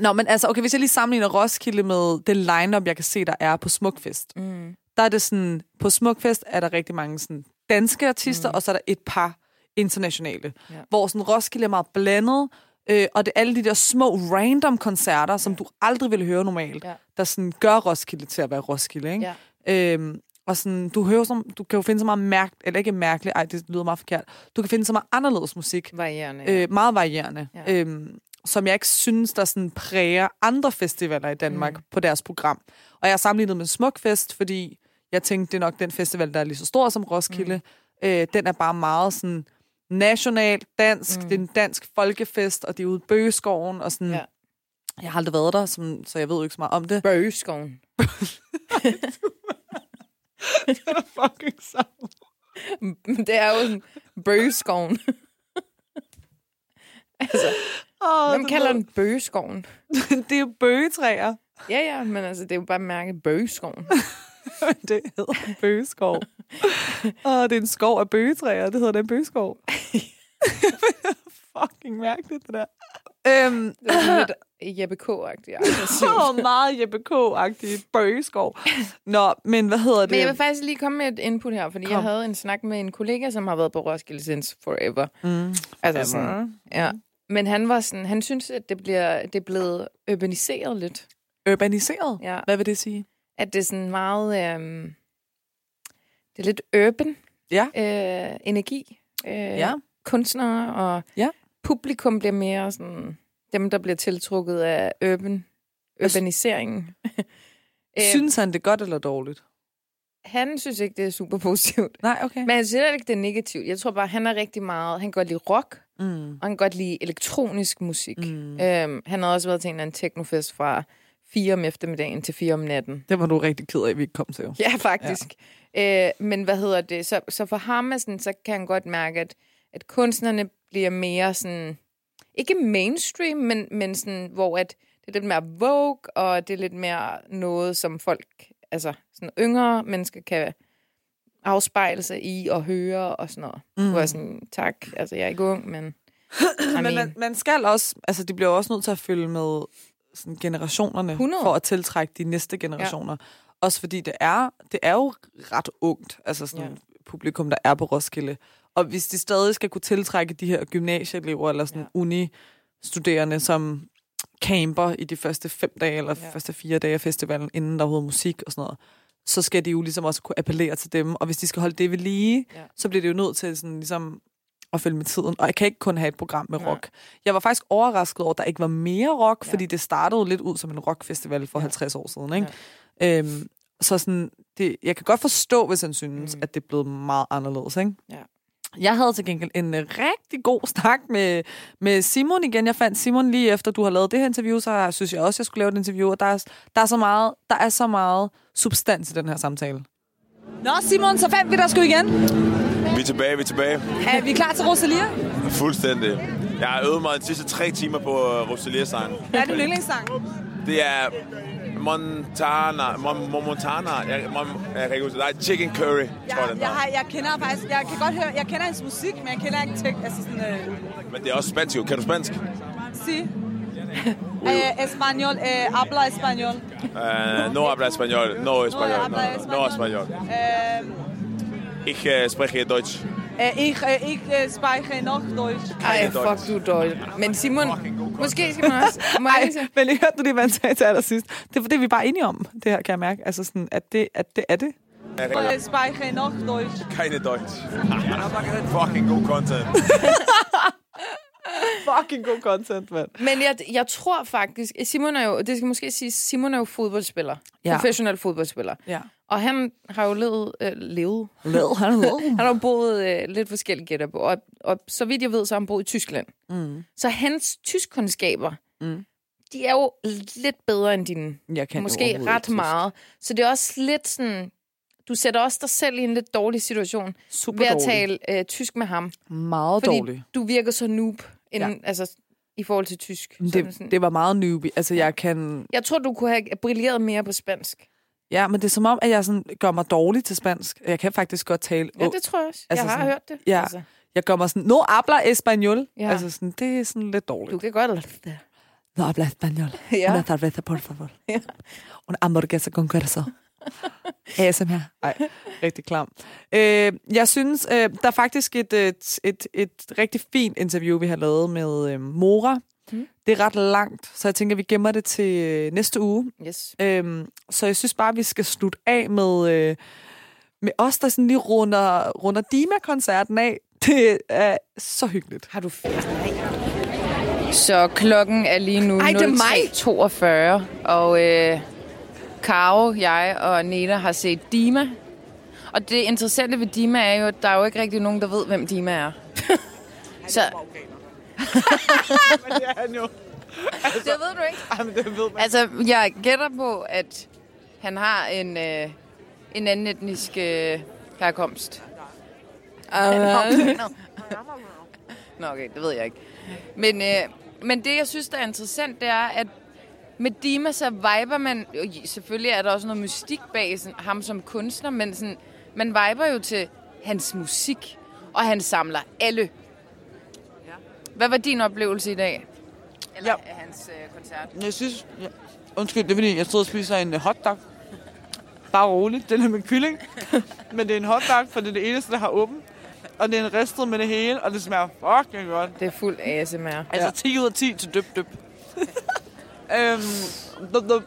Nå, men altså, okay, hvis jeg lige sammenligner Roskilde med det line-up, jeg kan se, der er på Smukfest. Mm. Der er det sådan, på Smukfest er der rigtig mange sådan danske artister, mm. og så er der et par internationale. Ja. Hvor sådan Roskilde er meget blandet, øh, og det er alle de der små random koncerter, som du aldrig ville høre normalt, Ja. der sådan gør Roskilde til at være Roskilde, ikke? Ja. Øhm, og sådan, du, hører som, du kan jo finde så meget mærk, eller ikke mærkeligt, ej, det lyder meget forkert. Du kan finde så meget anderledes musik. Varierende. Ja. Øh, meget varierende. Ja. Ja. Øhm, som jeg ikke synes, der sådan præger andre festivaler i Danmark mm. på deres program. Og jeg har sammenlignet med Smukfest, fordi jeg tænkte, det er nok den festival, der er lige så stor som Roskilde. Mm. Øh, den er bare meget sådan national, dansk. Mm. Det er en dansk folkefest, og det er ude i Bøgeskoven. Og sådan, Ja. Jeg har aldrig været der, som, så jeg ved jo ikke så meget om det. Bøgeskoven. det er fucking sammen. det er jo sådan bøgeskoven. altså, Oh, hvem kalder den bøgeskoven? det er jo bøgetræer. Ja, ja, men altså, det er jo bare mærket bøgeskoven. det hedder en bøgeskov. og det er en skov af bøgetræer. Det hedder den bøgeskov. Fucking mærkeligt, det der. Øhm, Det er sådan lidt Jeppe K-agtigt. så meget Jeppe K-agtig bøgeskov. Nå, men hvad hedder det? Men jeg vil faktisk lige komme med et input her, fordi Kom. jeg havde en snak med en kollega, som har været på Roskilde since forever. Mm. Altså sådan, ja. Men han var sådan, han synes, at det, bliver, det er blevet urbaniseret lidt. Urbaniseret? Ja. Hvad vil det sige? At det er sådan meget, øhm, det er lidt urban Ja. øh, energi. Øh, Ja. Kunstnere og Ja. publikum bliver mere sådan, dem, der bliver tiltrukket af urban, urbaniseringen. Øh, Synes han det er godt eller dårligt? Han synes ikke, det er super positivt. Nej, okay. Men han synes ikke, det er negativt. Jeg tror bare, han er rigtig meget... Han kan godt lide rock, Mm. og han kan godt lide elektronisk musik. Mm. Øhm, han har også været til en eller anden technofest fra 4 om eftermiddagen til 4 om natten. Det var du rigtig ked af, at vi ikke kom til. jo. Ja, faktisk. Ja. Øh, men hvad hedder det? Så, så for ham sådan, så kan han godt mærke, at, at kunstnerne bliver mere sådan... Ikke mainstream, men, men sådan, hvor at det er lidt mere vogue, og det er lidt mere noget, som folk, altså sådan yngre mennesker kan afspejle sig i og høre og sådan noget. Mm. Hvor jeg sådan, tak, altså jeg er ikke ung, men... I Men man, man skal også, altså de bliver også nødt til at følge med sådan generationerne 100. for at tiltrække de næste generationer. Ja. Også fordi det er, det er jo ret ungt, altså sådan Ja. publikum, der er på Roskilde. Og hvis de stadig skal kunne tiltrække de her gymnasieelever eller sådan Ja. uni-studerende, som camper i de første fem dage eller Ja. første fire dage af festivalen, inden der overhovedet er musik og sådan noget, så skal de jo ligesom også kunne appellere til dem. Og hvis de skal holde det ved lige, ja. så bliver det jo nødt til sådan ligesom at følge med tiden. Og jeg kan ikke kun have et program med rock. Jeg var faktisk overrasket over, at der ikke var mere rock, Ja. ja. fordi det startede lidt ud som en rockfestival for ja. 50 år siden. Ikke? Ja. Øhm, så sådan, det, jeg kan godt forstå, hvis han synes, Mm. mm. at det er blevet meget anderledes. Ikke? Ja. Jeg havde til gengæld en øh, rigtig god snak med, med Simon igen. Jeg fandt Simon lige efter, du har lavet det her interview, så synes jeg også, jeg skulle lave et interview. Og der er, der er, så, meget, der er så meget substans i den her samtale. Nå, Simon, så fandt vi dig sgu igen. Vi er tilbage, vi er tilbage. Er vi klar til Rosalia? Fuldstændig. Jeg har øvet mig de sidste tre timer på uh, Rosalia-sang. Hvad er din yndlingssang? Det er Montana, Mon, Mon Montana, jeg, Mon, jeg kan ikke huske, det. Nej, Chicken Curry, Jeg, tror jeg, den jeg, har, jeg kender faktisk, jeg kan godt høre, jeg kender hans musik, men jeg kender ikke tek, altså sådan, øh, Men det er også spansk jo. Kan du spansk? si. eh, español, eh, habla español. Uh, no habla español, no español, no, no, no español. Eh, Ich uh, spreche Deutsch. eh, ich, eh, ich eh, spreche noch Deutsch. Ej, fuck, du dårlig. Men Simon, måske skal man også... Må jeg Ej, men jeg hørte du hvad han sagde til allersidst. Det er det, vi er bare enige om, det her, kan jeg mærke. Altså sådan, at det, at det er det. Ich spreche noch Deutsch. Keine Deutsch. Fucking god content. fucking god content, mand. Men jeg, jeg tror faktisk, Simon er jo, det skal måske sige, Simon er jo fodboldspiller. Ja. Professionel fodboldspiller. Ja. Og han har jo levet, øh, levet. Led, han led. Han har jo boet øh, lidt forskellige gætter på. Og, og så vidt jeg ved, så har han boet i Tyskland. Mm. Så hans tyskkundskaber, Mm. de er jo lidt bedre end dine. Jeg kan Måske ret tysk. meget. Så det er også lidt sådan... Du sætter også dig selv i en lidt dårlig situation Super ved at dårlig. tale øh, tysk med ham. Meget Fordi dårlig. du virker så noob inden, ja. altså, i forhold til tysk. Sådan, Det, det var meget newbie. Altså, jeg kan... Jeg tror, du kunne have brilleret mere på spansk. Ja, men det er som om, at jeg sådan gør mig dårlig til spansk. Jeg kan faktisk godt tale... Ja, det tror jeg også. Altså jeg har sådan- hørt det. Ja, Altså, jeg gør mig sådan... No habla español. Ja. Altså sådan, det er sådan lidt dårligt. du kan godt lade det. No habla español. Ja. Una cerveza, por favor. Una hamburguesa con queso. ASMR. Ej, rigtig klam. Øh, jeg synes, øh, der er faktisk et, et, et, et rigtig fint interview, vi har lavet med øh, Mora. Mm. Det er ret langt, så jeg tænker, vi gemmer det til øh, næste uge. Yes. Øhm, så jeg synes bare, vi skal slutte af med, øh, med os, der sådan lige runder, runder Dima-koncerten af. Det er så hyggeligt. Har du Så klokken er lige nu Ej, det er mig. 03.42, og øh, Karo, jeg og Neda har set Dima. Og det interessante ved Dima er jo, at der er jo ikke rigtig nogen, der ved, hvem Dima er. Så... det er han jo. Det ved du ikke. Jamen, det ved man. Altså, jeg gætter på, at han har en, øh, en anden etnisk øh, herkomst. Uh, Nå, okay, det ved jeg ikke. Men, øh, men det, jeg synes, der er interessant, det er, at med Dima, så viber man... Jo, selvfølgelig er der også noget mystik bag sådan, ham som kunstner, men sådan, man viber jo til hans musik, og han samler alle. Hvad var din oplevelse i dag? Eller Ja. af hans øh, koncert? Jeg synes... Ja. Undskyld, det er fordi, jeg stod og spiser en øh, hotdog. Bare roligt. Den er med kylling. Men det er en hotdog, for det er det eneste, der har åben. Og det er en ristet med det hele, og det smager fucking godt. Det er fuld ASMR. Altså 10 ud af 10 til dyb dyb. øhm, dub, dub.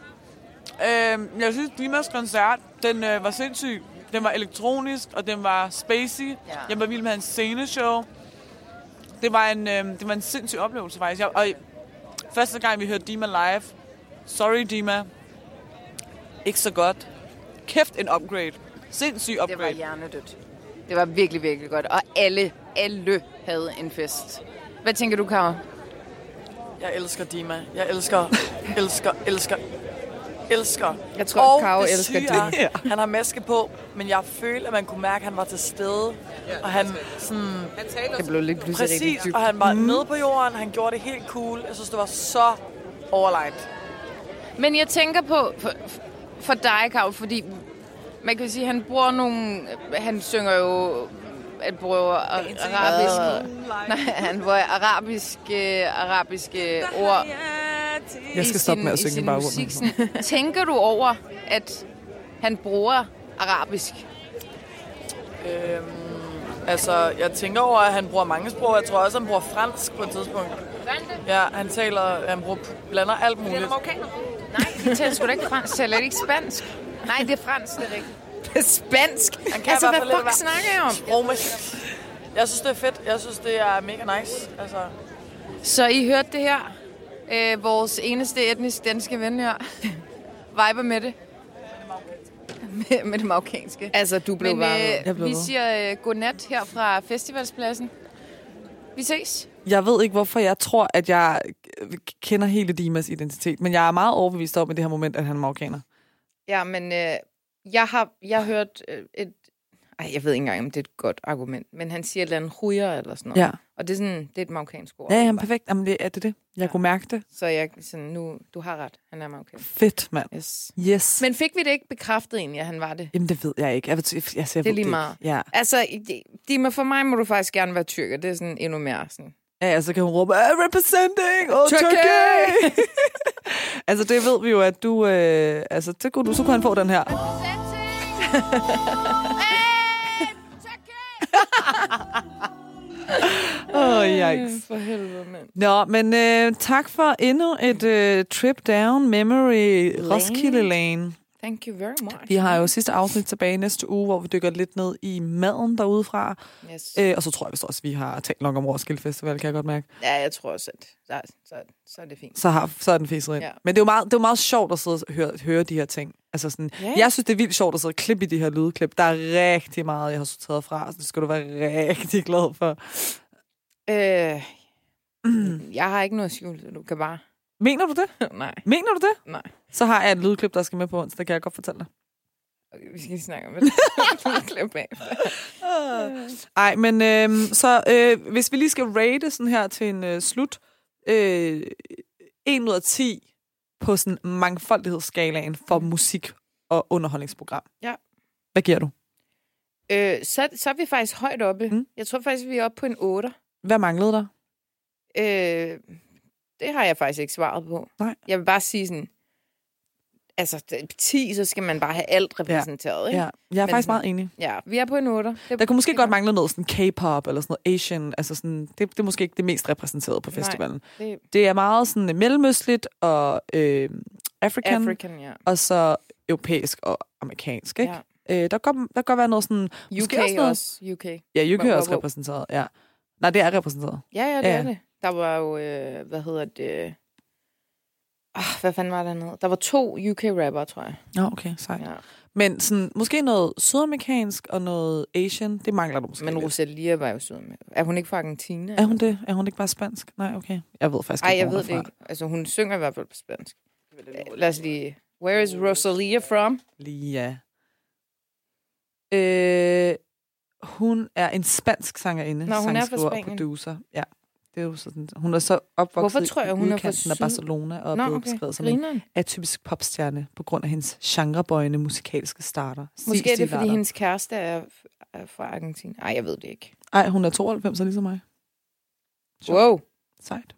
øhm, jeg synes, Dimas koncert, den øh, var sindssyg. Den var elektronisk, og den var spacey. Ja. Jeg var vild med hans sceneshow. Det var en, øh, det var en sindssyg oplevelse, faktisk. Jeg, og første gang, vi hørte Dima live, sorry Dima, ikke så godt. Kæft en upgrade. Sindssyg Det var upgrade. hjernedødt. Det var virkelig, virkelig godt. Og alle, alle havde en fest. Hvad tænker du, Karo? Jeg elsker Dima. Jeg elsker, elsker, elsker, elsker. Jeg tror, og Karo det elsker er, Dima. Han har maske på, men jeg følte, at man kunne mærke, at han var til stede. Og han sådan... Det blev lidt pludselig rigtig Præcis, og han var mm. nede på jorden. Han gjorde det helt cool. Jeg synes, det var så overlegt. Men jeg tænker på, for, for dig, Karo, fordi man kan sige, at han bruger nogle... Han synger jo... Han bruger ar- arabisk... Nej, han bruger arabiske, arabiske ord Jeg skal stoppe med at synge bare musik. Tænker du over, at han bruger arabisk? Øhm, altså, jeg tænker over, at han bruger mange sprog. Jeg tror også, han bruger fransk på et tidspunkt. Ja, han taler, han bruger, blander alt muligt. Nej, de taler sgu da ikke fransk. Taler ikke spansk? Nej, det er fransk, det er rigtigt. Spansk? Han kan altså, hvad fuck lidt snakker jeg om? Jeg synes, det er fedt. Jeg synes, det er mega nice. Altså, Så I hørte det her? Øh, vores eneste etnisk danske ven her. Viber med det. Med, med det marokkanske. Altså, du blev Men varmet. øh, blev vi siger øh, godnat her fra festivalspladsen. Vi ses. Jeg ved ikke, hvorfor jeg tror, at jeg kender hele Dimas identitet, men jeg er meget overbevist om i det her moment, at han er marokkaner. Ja, men øh, jeg har jeg har hørt øh, et... Ej, jeg ved ikke engang, om det er et godt argument, men han siger et eller andet hujer eller sådan noget. Ja. Og det er sådan, det er et marokkansk ord. Ja, jamen, perfekt. Jamen, det er det. det. Jeg ja. kunne mærke det. Så jeg sådan, nu, du har ret. Han er marokkansk. Fedt, mand. Yes. Yes. Men fik vi det ikke bekræftet egentlig, at han var det? Jamen, det ved jeg ikke. Jeg, ved, jeg, jeg, jeg Det er lige meget. Ja. Altså, de, for mig må du faktisk gerne være tyrker. Det er sådan endnu mere sådan... Ja, så kan hun råbe, "Ah, representing, oh, Turkey!" Turkey! altså, det ved vi jo, at du... Øh, altså, det kunne du, så kunne han få den her. Åh, oh, yikes. For helvede, mand. Nå, men øh, tak for endnu et øh, trip down memory Roskilde Lane. Thank you very much. Vi har jo sidste afsnit tilbage næste uge, hvor vi dykker lidt ned i maden derudefra. Yes. Øh, og så tror jeg vist også, at vi har talt nok om Roskilde Festival, kan jeg godt mærke. Ja, jeg tror også, at så, så, så er det fint. Så, har, så er den fiset ind. Ja. Men det er, jo meget, det er jo meget sjovt at sidde og høre, høre de her ting. Altså sådan, Ja. Jeg synes, det er vildt sjovt at sidde og klippe i de her lydklip. Der er rigtig meget, jeg har sorteret fra, så det skal du være rigtig glad for. Øh, jeg har ikke noget skjult, du kan bare... Mener du det? Nej, Mener du det? nej. Så har jeg et lydklip, der skal med på onsdag, kan jeg godt fortælle dig. Okay, vi skal snakke om det. Klip bagefter. Ej, men øh, så øh, hvis vi lige skal rate sådan her til en øh, slut. Øh, 1 ud af 10 på sådan mangfoldighedsskalaen for musik og underholdningsprogram. Ja. Hvad giver du? Øh, så, så er vi faktisk højt oppe. Mm. Jeg tror faktisk, vi er oppe på en 8. Hvad manglede der? Øh, det har jeg faktisk ikke svaret på. Nej. Jeg vil bare sige sådan... Altså, det- 10, så skal man bare have alt repræsenteret, ikke? Ja, jeg er Men faktisk meget enig. ja vi er på en 8. Det, Der kunne måske godt mangle noget sådan K-pop eller sådan noget Asian. Altså sådan, det, det er måske ikke det mest repræsenterede på Nej. festivalen. det Det er meget sådan øh, mellemøstligt og øh, African, African, ja. og så europæisk og amerikansk. Ikke? ja. Øh, der, kan, der kan godt være noget sådan... UK Måske også noget- også. UK. Ja, UK er også repræsenteret, ja. Nej, det er repræsenteret. Ja, ja, det Ja. ja. er det. Der var jo, øh, hvad hedder det... Ah, hvad fanden var der noget? Der var to UK-rapper, tror jeg. Ja, okay, sejt. Ja. Men sådan, måske noget sydamerikansk og noget Asian, det mangler du måske Men. Rosalia var jo med. Er hun ikke fra Argentina? Er hun det? Er hun ikke bare spansk? Nej, okay. Jeg ved faktisk Nej, ikke, jeg ved det ikke. Altså, hun synger i hvert fald på spansk. Lad os lige... Where is Rosalia from? ja. Øh, hun er en spansk sangerinde. Nå, hun er fra sangskriver og producer. Ja. Det er jo sådan, hun er så opvokset Hvorfor tror jeg, i hun er fra af? Barcelona og er Nå, blevet okay. beskrevet som en Grineren. atypisk popstjerne på grund af hendes genrebøjende musikalske starter. Måske er det, fordi hendes kæreste er, er fra Argentina. Nej, jeg ved det ikke. Ej, hun er 92, ligesom mig. Sjovt. Wow. Sejt.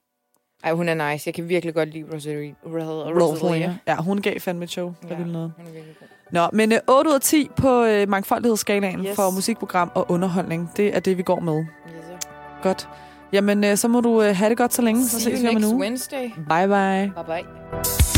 Ej, hun er nice. Jeg kan virkelig godt lide Rosalia. Rosalia. Ja, hun gav fandme et show. Der Ja. ville noget. Hun er virkelig god. Nå, men øh, 8 ud af 10 på øh, mangfoldighedsskalaen yes. For musikprogram og underholdning. Det er det, vi går med. Yes, sir. Godt. Jamen, øh, så må du øh, have det godt så længe. Så See ses you vi om en uge. Wednesday. Bye bye. Bye bye.